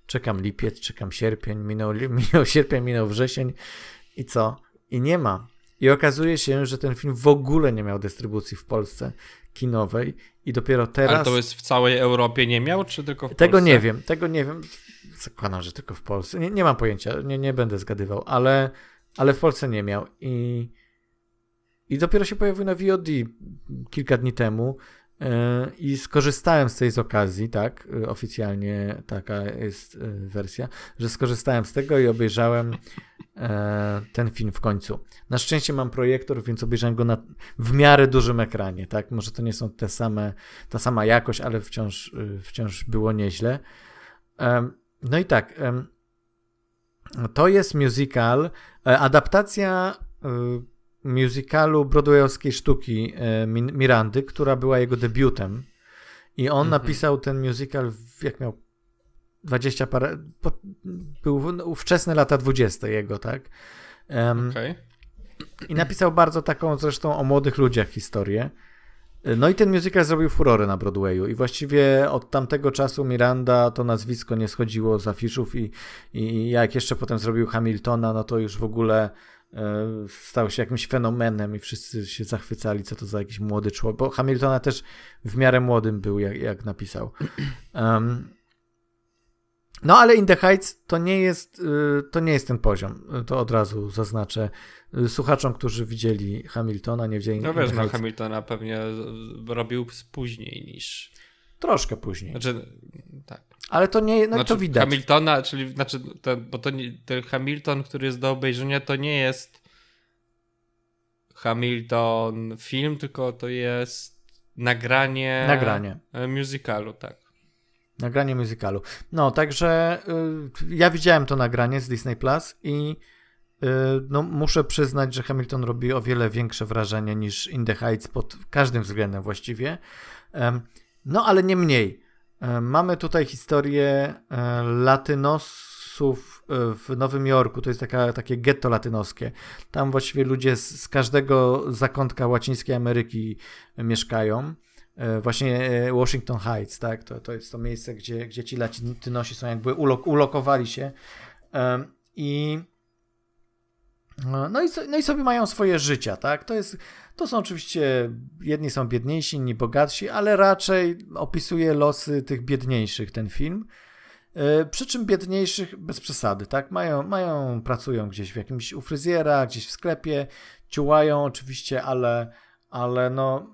Czekam lipiec, czekam sierpień, minął, <laughs> minął sierpień, minął wrzesień i co? I nie ma. I okazuje się, że ten film w ogóle nie miał dystrybucji w Polsce kinowej i dopiero teraz... Ale to jest w całej Europie nie miał, czy tylko w tego Polsce? nie wiem, tego nie wiem. Zakładam, że tylko w Polsce. Nie, nie mam pojęcia, nie, nie będę zgadywał, ale, ale w Polsce nie miał i, i dopiero się pojawił na VOD kilka dni temu e, i skorzystałem z tej z okazji, tak, oficjalnie taka jest e, wersja, że skorzystałem z tego i obejrzałem ten film w końcu. Na szczęście mam projektor, więc obejrzałem go na w miarę dużym ekranie, tak? Może to nie są te same, ta sama jakość, ale wciąż, y, wciąż było nieźle. No i tak, to jest musical, e, adaptacja y, musicalu broadwayowskiej sztuki e, Mirandy, która była jego debiutem. I on mhm. napisał ten musical, jak miał 20 parę. Po, był no, wczesne lata 20 jego, tak? Um, okay. I napisał bardzo taką zresztą o młodych ludziach historię. No i ten musical zrobił furorę na Broadwayu i właściwie od tamtego czasu Miranda to nazwisko nie schodziło z afiszów i, i jak jeszcze potem zrobił Hamiltona, no to już w ogóle e, stał się jakimś fenomenem i wszyscy się zachwycali, co to za jakiś młody człowiek, bo Hamiltona też w miarę młodym był, jak, jak napisał. Um, no ale In the Heights to nie jest, y, to nie jest ten poziom. To od razu zaznaczę y, słuchaczom, którzy widzieli Hamiltona, nie widzieli No wiesz, no Hamiltona pewnie robił później niż... Troszkę później. Znaczy, tak. Ale to nie, no znaczy, to widać. Hamiltona, czyli, znaczy, ten, bo to nie, ten Hamilton, który jest do obejrzenia, to nie jest Hamilton film, tylko to jest nagranie... Nagranie. Musicalu, tak. Nagranie muzykalu. No, także y, ja widziałem to nagranie z Disney Plus i y, no, muszę przyznać, że Hamilton robi o wiele większe wrażenie niż In the Heights pod każdym względem właściwie. no, ale nie mniej. mamy tutaj historię e, latynosów e, w Nowym Jorku. To jest taka, takie getto latynoskie. Tam właściwie ludzie z, z każdego zakątka Łacińskiej Ameryki mieszkają. E, właśnie e, Washington Heights, tak? To, to jest to miejsce, gdzie, gdzie ci Latynosi są jakby ulok, ulokowali się. I No i, no i sobie mają swoje życia, tak? To, jest, to są oczywiście, jedni są biedniejsi, inni bogatsi, ale raczej opisuje losy tych biedniejszych ten film. E, przy czym biedniejszych bez przesady, tak? Mają, mają, pracują gdzieś w jakimś u fryzjera, gdzieś w sklepie, ciułają oczywiście, ale, ale no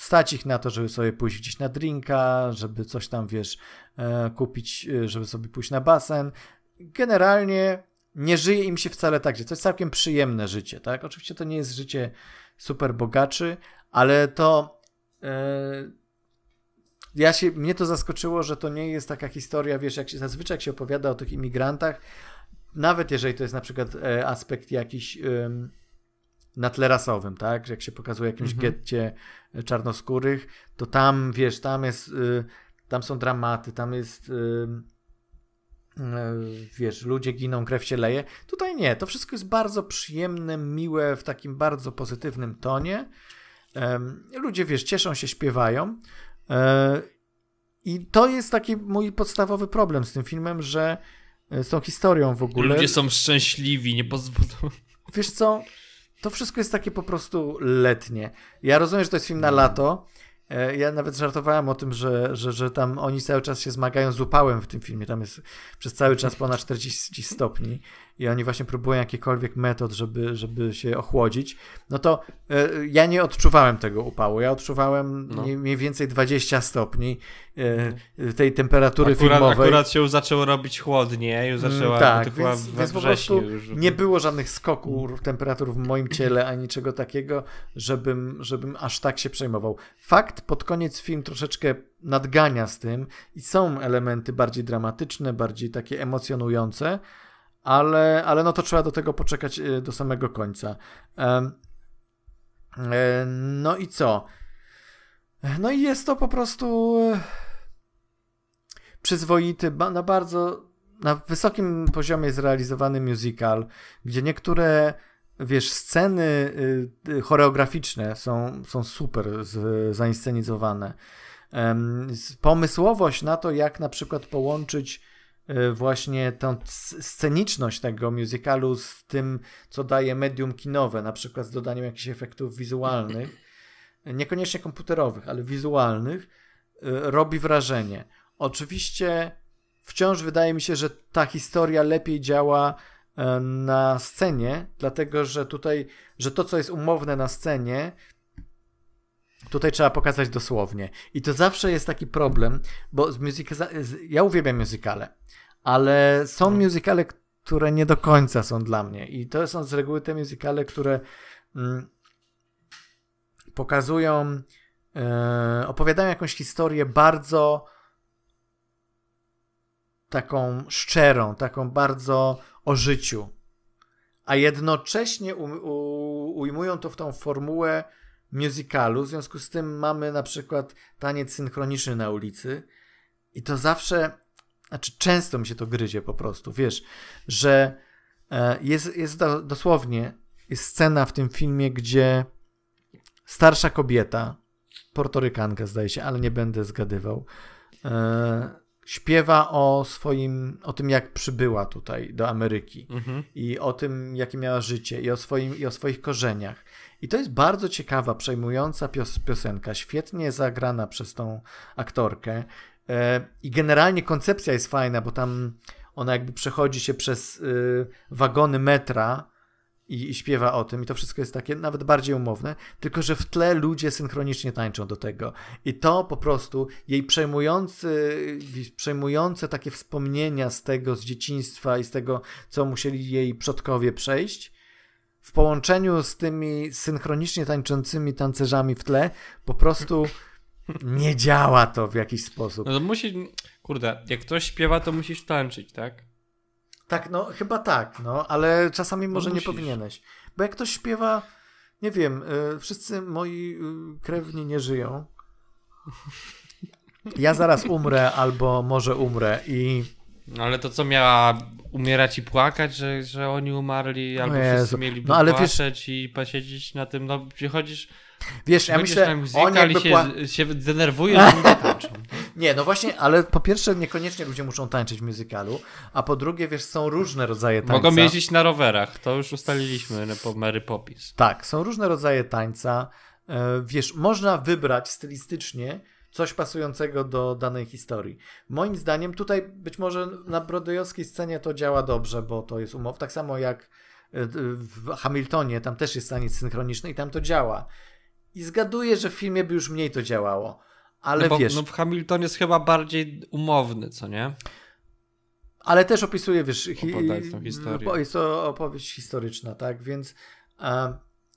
stać ich na to, żeby sobie pójść gdzieś na drinka, żeby coś tam, wiesz, e, kupić, e, żeby sobie pójść na basen. Generalnie nie żyje im się wcale tak, że to jest całkiem przyjemne życie, tak? Oczywiście to nie jest życie super bogaczy, ale to ja się, mnie to zaskoczyło, że to nie jest taka historia, wiesz, jak się zazwyczaj jak się opowiada o tych imigrantach, nawet jeżeli to jest na przykład aspekt jakiś na tle rasowym, tak, że jak się pokazuje jakimś mhm. getcie e, czarnoskórych, to tam, wiesz, tam jest, y, tam są dramaty, tam jest y, e, wiesz, ludzie giną, krew się leje. Tutaj nie, to wszystko jest bardzo przyjemne, miłe, w takim bardzo pozytywnym tonie. Ludzie, wiesz, cieszą się, śpiewają. E, I to jest taki mój podstawowy problem z tym filmem, że e, z tą historią w ogóle. Ludzie są szczęśliwi, nie pozwolą. Wiesz co? To wszystko jest takie po prostu letnie. Ja rozumiem, że to jest film na lato. E, ja nawet żartowałem o tym, że, że, że tam oni cały czas się zmagają z upałem w tym filmie. Tam jest przez cały czas ponad 40 stopni i oni właśnie próbują jakikolwiek metod, żeby, żeby się ochłodzić, no to y, ja nie odczuwałem tego upału. Ja odczuwałem no. mniej więcej 20 stopni y, tej temperatury akurat, filmowej. Akurat się już zaczęło robić chłodnie, już mm, zaczęła Tak, więc, więc po prostu już. nie było żadnych skoków temperatur w moim ciele, ani czego takiego, żebym, żebym aż tak się przejmował. Fakt, pod koniec film troszeczkę nadgania z tym i są elementy bardziej dramatyczne, bardziej takie emocjonujące, ale, ale no to trzeba do tego poczekać y, do samego końca. E, no i co? No i jest to po prostu e, przyzwoity, na bardzo, na wysokim poziomie zrealizowany musical, gdzie niektóre, wiesz, sceny y, y, choreograficzne są, są super z, zainscenizowane. Pomysłowość na to, jak na przykład połączyć właśnie tę sceniczność tego musicalu z tym, co daje medium kinowe, na przykład z dodaniem jakichś efektów wizualnych, <laughs> niekoniecznie komputerowych, ale wizualnych, e, robi wrażenie. Oczywiście wciąż wydaje mi się, że ta historia lepiej działa e, na scenie, dlatego że tutaj, że to, co jest umowne na scenie, tutaj trzeba pokazać dosłownie. I to zawsze jest taki problem, bo z muzyka, ja uwielbiam muzykale, ale są no. muzykale, które nie do końca są dla mnie. I to są z reguły te muzykale, które mm, pokazują, e, opowiadają jakąś historię bardzo taką szczerą, taką bardzo o życiu, a jednocześnie u, u, ujmują to w tą formułę musicalu. W związku z tym mamy na przykład taniec synchroniczny na ulicy i to zawsze znaczy często mi się to gryzie po prostu, wiesz, że e, jest, jest dosłownie jest scena w tym filmie, gdzie starsza kobieta, portorykanka zdaje się, ale nie będę zgadywał, e, śpiewa o swoim, o tym jak przybyła tutaj do Ameryki mhm. i o tym jakie miała życie i o, swoim, i o swoich korzeniach. I to jest bardzo ciekawa, przejmująca pios piosenka, świetnie zagrana przez tą aktorkę. E, I generalnie koncepcja jest fajna, bo tam ona jakby przechodzi się przez y, wagony metra i, i, śpiewa o tym, i to wszystko jest takie nawet bardziej umowne, tylko że w tle ludzie synchronicznie tańczą do tego. I to po prostu jej przejmujący, przejmujące takie wspomnienia z tego, z dzieciństwa i z tego, co musieli jej przodkowie przejść, w połączeniu z tymi synchronicznie tańczącymi tancerzami w tle, po prostu nie działa to w jakiś sposób. No to musi, kurde, jak ktoś śpiewa, to musisz tańczyć, tak? Tak, no chyba tak, no, ale czasami no może no nie powinieneś. Bo jak ktoś śpiewa, nie wiem, y, wszyscy moi y, krewni nie żyją. Ja zaraz umrę, albo może umrę i. No ale to co miała umierać i płakać, że, że oni umarli, albo wszyscy mieliby no, ale wiesz... i posiedzieć na tym, no przychodzisz Wiesz, ja myślę, oni jakby się, pła... się denerwują, że nie tańczą. <laughs> Nie, no właśnie, ale po pierwsze niekoniecznie ludzie muszą tańczyć w musicalu, a po drugie, wiesz, są różne rodzaje tańca. Mogą jeździć na rowerach, to już ustaliliśmy no, po Mary Poppins. Tak, są różne rodzaje tańca. E, wiesz, można wybrać stylistycznie coś pasującego do danej historii. Moim zdaniem tutaj być może na brodojowskiej scenie to działa dobrze, bo to jest umow. Tak samo jak e, w Hamiltonie, tam też jest taniec synchroniczny i tam to działa. I zgaduję, że w filmie by już mniej to działało. Ale no bo, wiesz. No w Hamiltonie jest chyba bardziej umowny, co nie? Ale też opisuje, wiesz, hi historię. Jest to opowieść historyczna, tak? Więc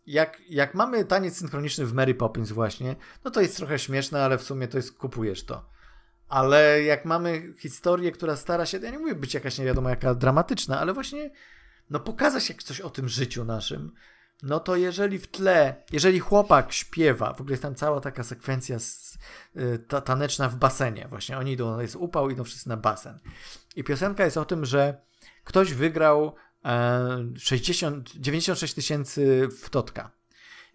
jak, jak mamy taniec synchroniczny w Mary Poppins właśnie, no to jest trochę śmieszne, ale w sumie to jest, kupujesz to. Ale jak mamy historię, która stara się, ja nie mówię być jakaś nie wiadomo jaka dramatyczna, ale właśnie no pokazać jak coś o tym życiu naszym, no to jeżeli w tle, jeżeli chłopak śpiewa, w ogóle jest tam cała taka sekwencja z, y, ta, taneczna w basenie, właśnie oni idą, jest upał, idą wszyscy na basen. I piosenka jest o tym, że ktoś wygrał 60, 96 tysięcy w Totka.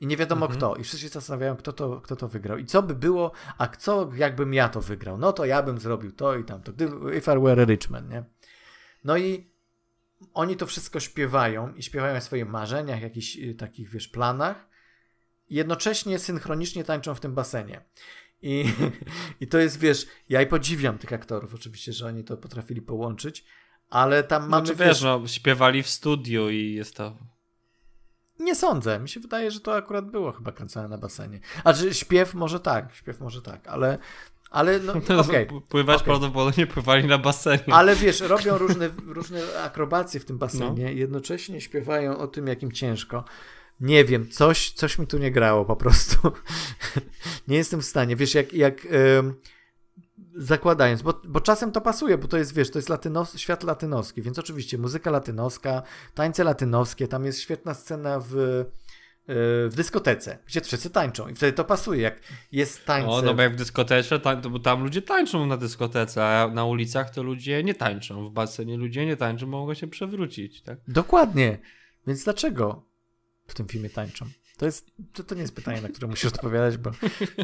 I nie wiadomo mhm. kto. I wszyscy się zastanawiają, kto to, kto to wygrał. I co by było, a co jakbym ja to wygrał? No to ja bym zrobił to i tamto. If I were a rich man, nie? No i oni to wszystko śpiewają i śpiewają o swoich marzeniach, jakichś y, takich, wiesz, planach. Jednocześnie synchronicznie tańczą w tym basenie. I, <laughs> I to jest, wiesz, ja i podziwiam tych aktorów, oczywiście, że oni to potrafili połączyć, ale tam mamy... Znaczy, wiesz, no, śpiewali w studiu i jest to... Nie sądzę. Mi się wydaje, że to akurat było chyba kręcone na basenie. A czy śpiew może tak, śpiew może tak, ale ale no, <laughs> okay. Pływać okay. prawdopodobnie pływali na basenie. Ale wiesz, robią różne, różne akrobacje w tym basenie, no. jednocześnie śpiewają o tym, jakim ciężko. Nie wiem, coś, coś mi tu nie grało po prostu. <laughs> nie jestem w stanie. Wiesz, jak, jak zakładając, bo, bo czasem to pasuje, bo to jest, wiesz, to jest latynos, świat latynoski, więc oczywiście muzyka latynoska, tańce latynoskie, tam jest świetna scena w, e, w dyskotece, gdzie wszyscy tańczą i wtedy to pasuje, jak jest tańce. O, no bo jak w dyskotece, tam, bo tam ludzie tańczą na dyskotece, a na ulicach to ludzie nie tańczą, w basenie ludzie nie tańczą, mogą się przewrócić, tak? Dokładnie, więc dlaczego w tym filmie tańczą? To, jest, to, to nie jest pytanie, na które musisz <laughs> odpowiadać, bo,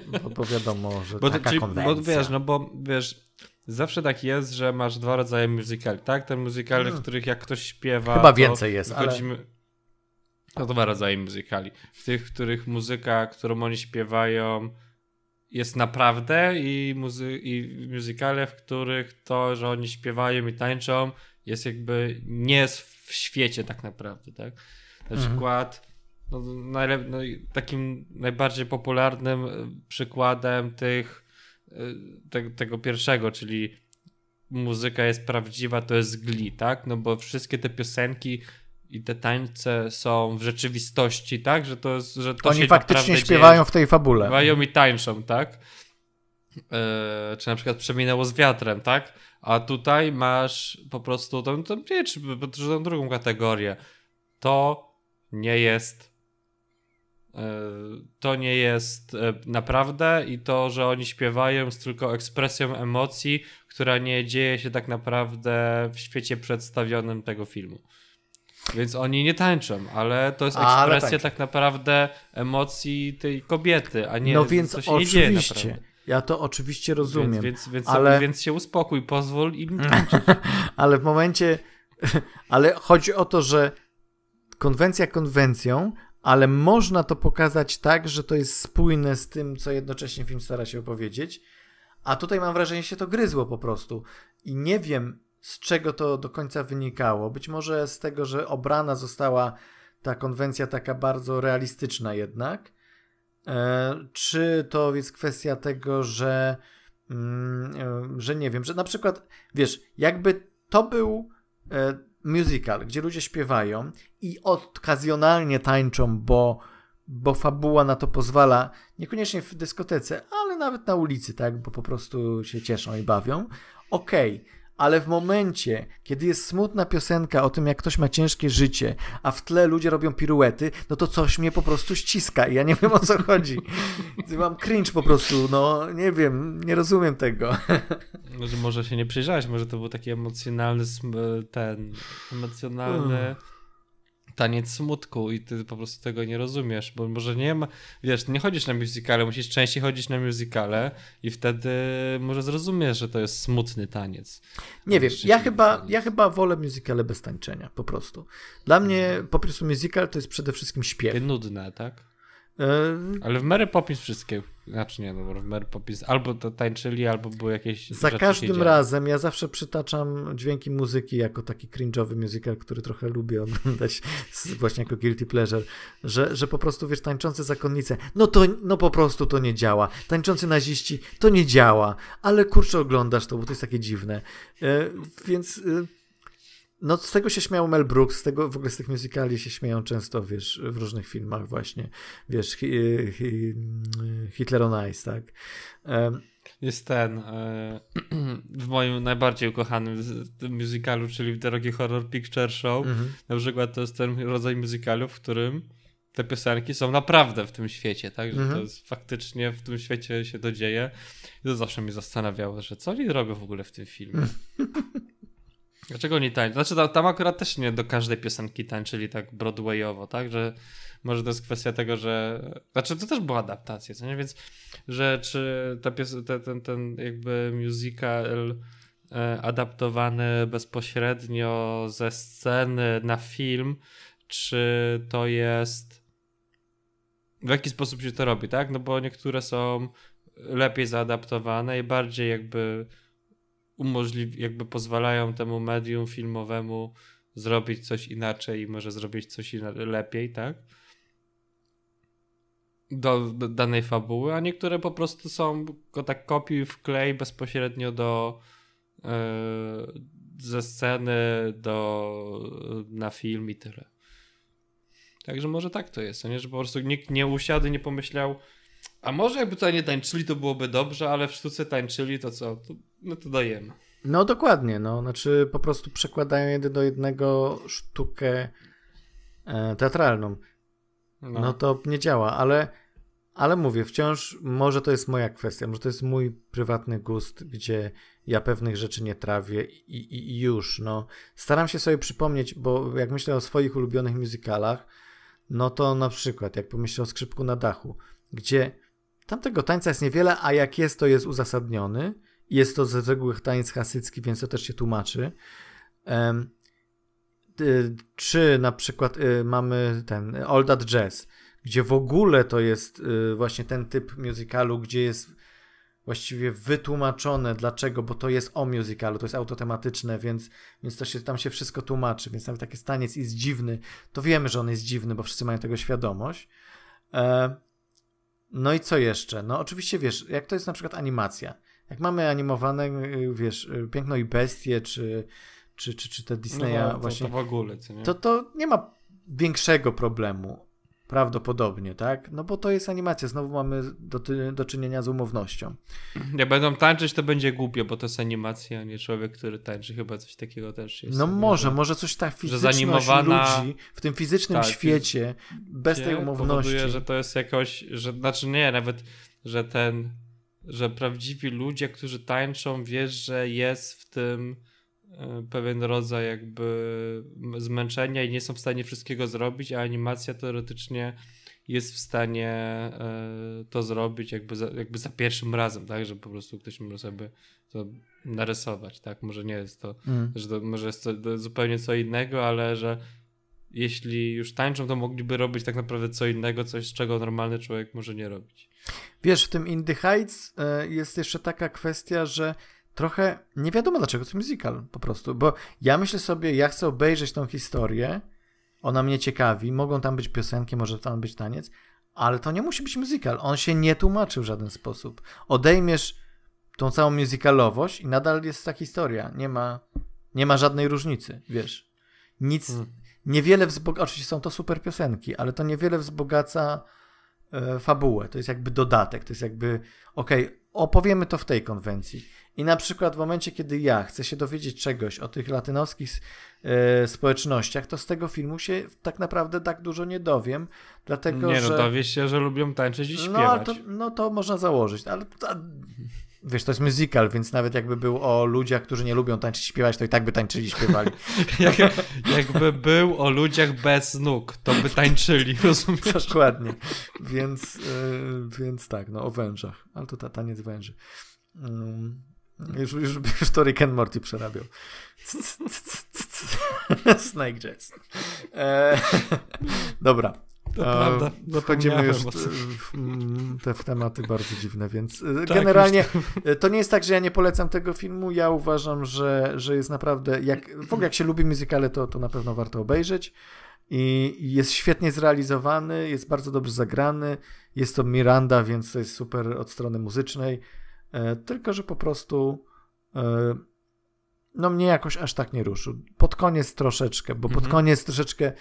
bo, bo wiadomo, że bo taka czyli, konwencja. Bo wiesz, no bo wiesz, zawsze tak jest, że masz dwa rodzaje musicali, tak? Te musicale, hmm. w których jak ktoś śpiewa... Chyba więcej jest, wchodzimy... ale... No dwa rodzaje musicali. W tych, w których muzyka, którą oni śpiewają jest naprawdę i, muzy- i musicale, w których to, że oni śpiewają i tańczą jest jakby nie jest w świecie tak naprawdę, tak? Na mhm. przykład no, najlep- no, takim najbardziej popularnym e, przykładem tych, e, te, tego pierwszego, czyli muzyka jest prawdziwa, to jest Glee, tak? No bo wszystkie te piosenki i te tańce są w rzeczywistości, tak? Że to jest, że to Oni faktycznie śpiewają dzieje, w tej fabule. Śpiewają i tańczą, tak? E, czy na przykład przeminęło z wiatrem, tak? A tutaj masz po prostu tą, tą, tą drugą kategorię. To nie jest E, to nie jest e, naprawdę i to, że oni śpiewają jest tylko ekspresją emocji, która nie dzieje się tak naprawdę w świecie przedstawionym tego filmu. Więc oni nie tańczą, ale to jest ekspresja tak naprawdę emocji tej kobiety, a nie No więc co się oczywiście. Nie dzieje naprawdę. Ja to oczywiście rozumiem. Więc, więc, więc, ale... więc się uspokój, pozwól im <laughs> tańczyć. ale w momencie, ale chodzi o to, że konwencja konwencją, ale można to pokazać tak, że to jest spójne z tym, co jednocześnie film stara się opowiedzieć. A tutaj mam wrażenie, że się to gryzło po prostu. I nie wiem, z czego to do końca wynikało. Być może z tego, że obrana została ta konwencja taka bardzo realistyczna jednak. E, czy to jest kwestia tego, że, mm, e, że nie wiem, że na przykład, wiesz, jakby to był e, musical, gdzie ludzie śpiewają i okazjonalnie tańczą, bo, bo fabuła na to pozwala, niekoniecznie w dyskotece, ale nawet na ulicy, tak, bo po prostu się cieszą i bawią. Okej, okay ale w momencie, kiedy jest smutna piosenka o tym, jak ktoś ma ciężkie życie, a w tle ludzie robią piruety, no to coś mnie po prostu ściska i ja nie wiem o co chodzi. <laughs> Mam cringe po prostu, no nie wiem, nie rozumiem tego. <laughs> Może, może się nie przyjrzałeś, może to był taki emocjonalny ten, emocjonalny taniec smutku i ty po prostu tego nie rozumiesz, bo może nie ma, wiesz, nie chodzisz na musicale, musisz częściej chodzić na musicale i wtedy może zrozumiesz, że to jest smutny taniec. Nie wiem, ja chyba, ja chyba wolę musicale bez tańczenia, po prostu. Dla mnie po prostu musical to jest przede wszystkim śpiew. Nudne, tak? Ale w Mary Poppins wszystkie, znaczy nie, no w Mary Poppins albo to tańczyli, albo były jakieś Za każdym razem ja zawsze przytaczam dźwięki muzyki jako taki cringe'owy musical, który trochę lubię oglądać właśnie jako guilty pleasure, że, że po prostu wiesz, tańczące zakonnice, no to no po prostu to nie działa. Tańczący naziści, to nie działa, ale kurczę oglądasz to, bo to jest takie dziwne. E, więc... No z tego się śmiał Mel Brooks, z tego, w ogóle z tych musicali się śmieją często, wiesz, w różnych filmach właśnie, wiesz, hi, hi, Hitler on Ice, tak? Um, jest ten e, <clears throat> w moim najbardziej ukochanym musicalu, czyli w Drogi Horror Picture Show. Mhm. Na przykład to jest ten rodzaj musicalu, w którym te piosenki są naprawdę w tym świecie, tak? Że mhm. to jest faktycznie w tym świecie się to dzieje. I to zawsze mnie zastanawiało, że co oni robią w ogóle w tym filmie. <laughs> Dlaczego nie tańczą? Znaczy tam, akurat też nie do każdej piosenki tańczyli tak Broadwayowo, tak? Że może to jest kwestia tego, że... Znaczy to też była adaptacja, co nie? Więc, że czy ta pios- te, ten, ten jakby musical e, adaptowany bezpośrednio ze sceny na film, czy to jest... W jaki sposób się to robi, tak? No bo niektóre są lepiej zaadaptowane i bardziej jakby umożliwi, jakby pozwalają temu medium filmowemu zrobić coś inaczej i może zrobić coś lepiej, tak? Do, do, danej fabuły, a niektóre po prostu są go tak kopiuj wklej bezpośrednio do yy, ze sceny do na film i tyle. Także może tak to jest, nie? że po prostu nikt nie usiadł nie pomyślał, a może jakby tutaj nie tańczyli, to byłoby dobrze, ale w sztuce tańczyli, to co? To, no to dajemy. No dokładnie, no. Znaczy po prostu przekładają jeden do jednego sztukę e, teatralną. No. no. to nie działa, ale, ale mówię, wciąż może to jest moja kwestia, może to jest mój prywatny gust, gdzie ja pewnych rzeczy nie trawię i, i, i już, no. Staram się sobie przypomnieć, bo jak myślę o swoich ulubionych musicalach, no to na przykład, jak pomyślę o Skrzypku na dachu, gdzie Tamtego tańca jest niewiele, a jak jest, to jest uzasadniony. Jest to z reguły tańc hasycki, więc to też się tłumaczy. Um, czy na przykład y, mamy ten All That Jazz, gdzie w ogóle to jest y, właśnie ten typ musicalu, gdzie jest właściwie wytłumaczone dlaczego, bo to jest o musicalu, to jest autotematyczne, więc, więc to się, tam się wszystko tłumaczy, więc nawet taki staniec jest dziwny, to wiemy, że on jest dziwny, bo wszyscy mają tego świadomość. E, no i co jeszcze? No oczywiście wiesz, jak to jest na przykład animacja. Jak mamy animowane, y, wiesz, y, Piękno i Bestie, czy, czy, czy, czy te Disneya no, to, właśnie. To w ogóle, nie? To, to nie ma większego problemu. Prawdopodobnie, tak? No bo to jest animacja, znowu mamy do, do czynienia z umownością. Jak będą tańczyć, to będzie głupio, bo to jest animacja, a nie człowiek, który tańczy. Chyba coś takiego też jest. No może, że, może coś tak fizyczność zanimowana... ludzi w tym fizycznym tak, świecie, bez tej umowności. powoduje, że to jest jakoś, że, znaczy nie, nawet, że ten, że prawdziwi ludzie, którzy tańczą, wiesz, że jest w tym e, pewien rodzaj jakby zmęczenia i nie są w stanie wszystkiego zrobić, a animacja teoretycznie jest w stanie e, to zrobić jakby za, jakby za pierwszym razem, tak, że po prostu ktoś może sobie to narysować, tak, może nie jest to, mm. że to może jest to zupełnie co innego, ale że jeśli już tańczą, to mogliby robić tak naprawdę co innego, coś z czego normalny człowiek może nie robić. Wiesz, w tym Indie Heights e, jest jeszcze taka kwestia, że trochę nie wiadomo dlaczego to musical po prostu, bo ja myślę sobie, ja chcę obejrzeć tą historię, ona mnie ciekawi, mogą tam być piosenki, może tam być taniec, ale to nie musi być musical. On się nie tłumaczy w żaden sposób. Odejmiesz tą całą musicalowość i nadal jest ta historia. Nie ma, nie ma żadnej różnicy, wiesz. Nic, hmm. Niewiele wzbogaca, oczywiście są to super piosenki, ale to niewiele wzbogaca e, fabułę. To jest jakby dodatek, to jest jakby, okej, okay, opowiemy to w tej konwencji. I na przykład w momencie, kiedy ja chcę się dowiedzieć czegoś o tych latynoskich e, społecznościach, to z tego filmu się tak naprawdę tak dużo nie dowiem, dlatego nie, że... no dowiesz się, że lubią tańczyć i no, śpiewać. No to, no to można założyć, ale wiesz, to jest musical, więc nawet jakby był o ludziach, którzy nie lubią tańczyć, śpiewać, to i tak by tańczyli, śpiewali. <laughs> Jak, jakby był o ludziach bez nóg, to by tańczyli, <laughs> rozumiesz? Dokładnie. Więc, yy, więc tak, no o wężach. Ale to ta, taniec węży. Yy, już, już, już to Rick and Morty przerabiał. <laughs> Snake Jazz. E, dobra. To prawda. Wchodzimy już w, te w tematy bardzo dziwne, więc e, tak, generalnie e, to nie jest tak, że ja nie polecam tego filmu. Ja uważam, że, że jest naprawdę, jak, w ogóle jak się lubi muzykale, to, to na pewno warto obejrzeć. I jest świetnie zrealizowany, jest bardzo dobrze zagrany. Jest to Miranda, więc to jest super od strony muzycznej. E, tylko, że po prostu no mnie jakoś aż tak nie ruszył. Pod koniec troszeczkę, bo pod mhm. koniec troszeczkę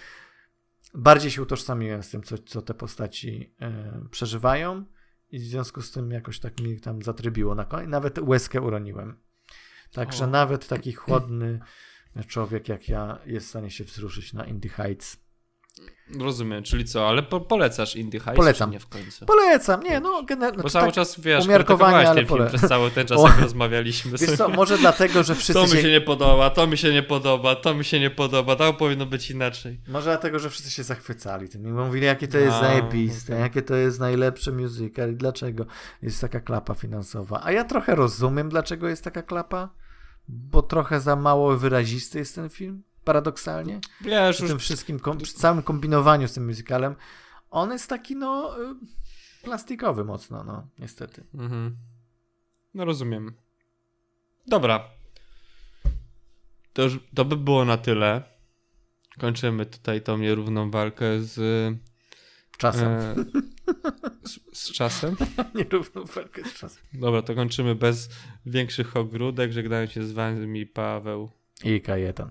bardziej się utożsamiłem z tym, co, co te postaci e, przeżywają i w związku z tym jakoś tak mi tam zatrybiło na koniec. Nawet łezkę uroniłem. Także o. nawet taki chłodny człowiek jak ja jest w stanie się wzruszyć na Indie Heights. Rozumiem, czyli co, ale po, polecasz Indie Heights, Polecam. nie w końcu? Polecam, nie, no generalnie. Bo cały tak, czas, wiesz, umiarkowanie, ale pole... przez cały ten czas, <laughs> jak rozmawialiśmy. Wiesz co, może dlatego, że wszyscy To mi się nie podoba, to mi się nie podoba, to mi się nie podoba, to powinno być inaczej. Może dlatego, że wszyscy się zachwycali tym i mówili, jakie to jest no, zajebiste, okay. jakie to jest najlepsze musical i dlaczego jest taka klapa finansowa. A ja trochę rozumiem, dlaczego jest taka klapa, bo trochę za mało wyrazisty jest ten film paradoksalnie. Wiesz, przy tym wszystkim, przy całym kombinowaniu z tym musicalem, on jest taki, no, y, plastikowy mocno, no, niestety. Mhm. No rozumiem. Dobra. To, już, to by było na tyle. Kończymy tutaj tą nierówną walkę z... Czasem. E, z, z, czasem? <laughs> nierówną walkę z czasem. Dobra, to kończymy bez większych ogródek. Żegnają się z wami Paweł. I Kajetan.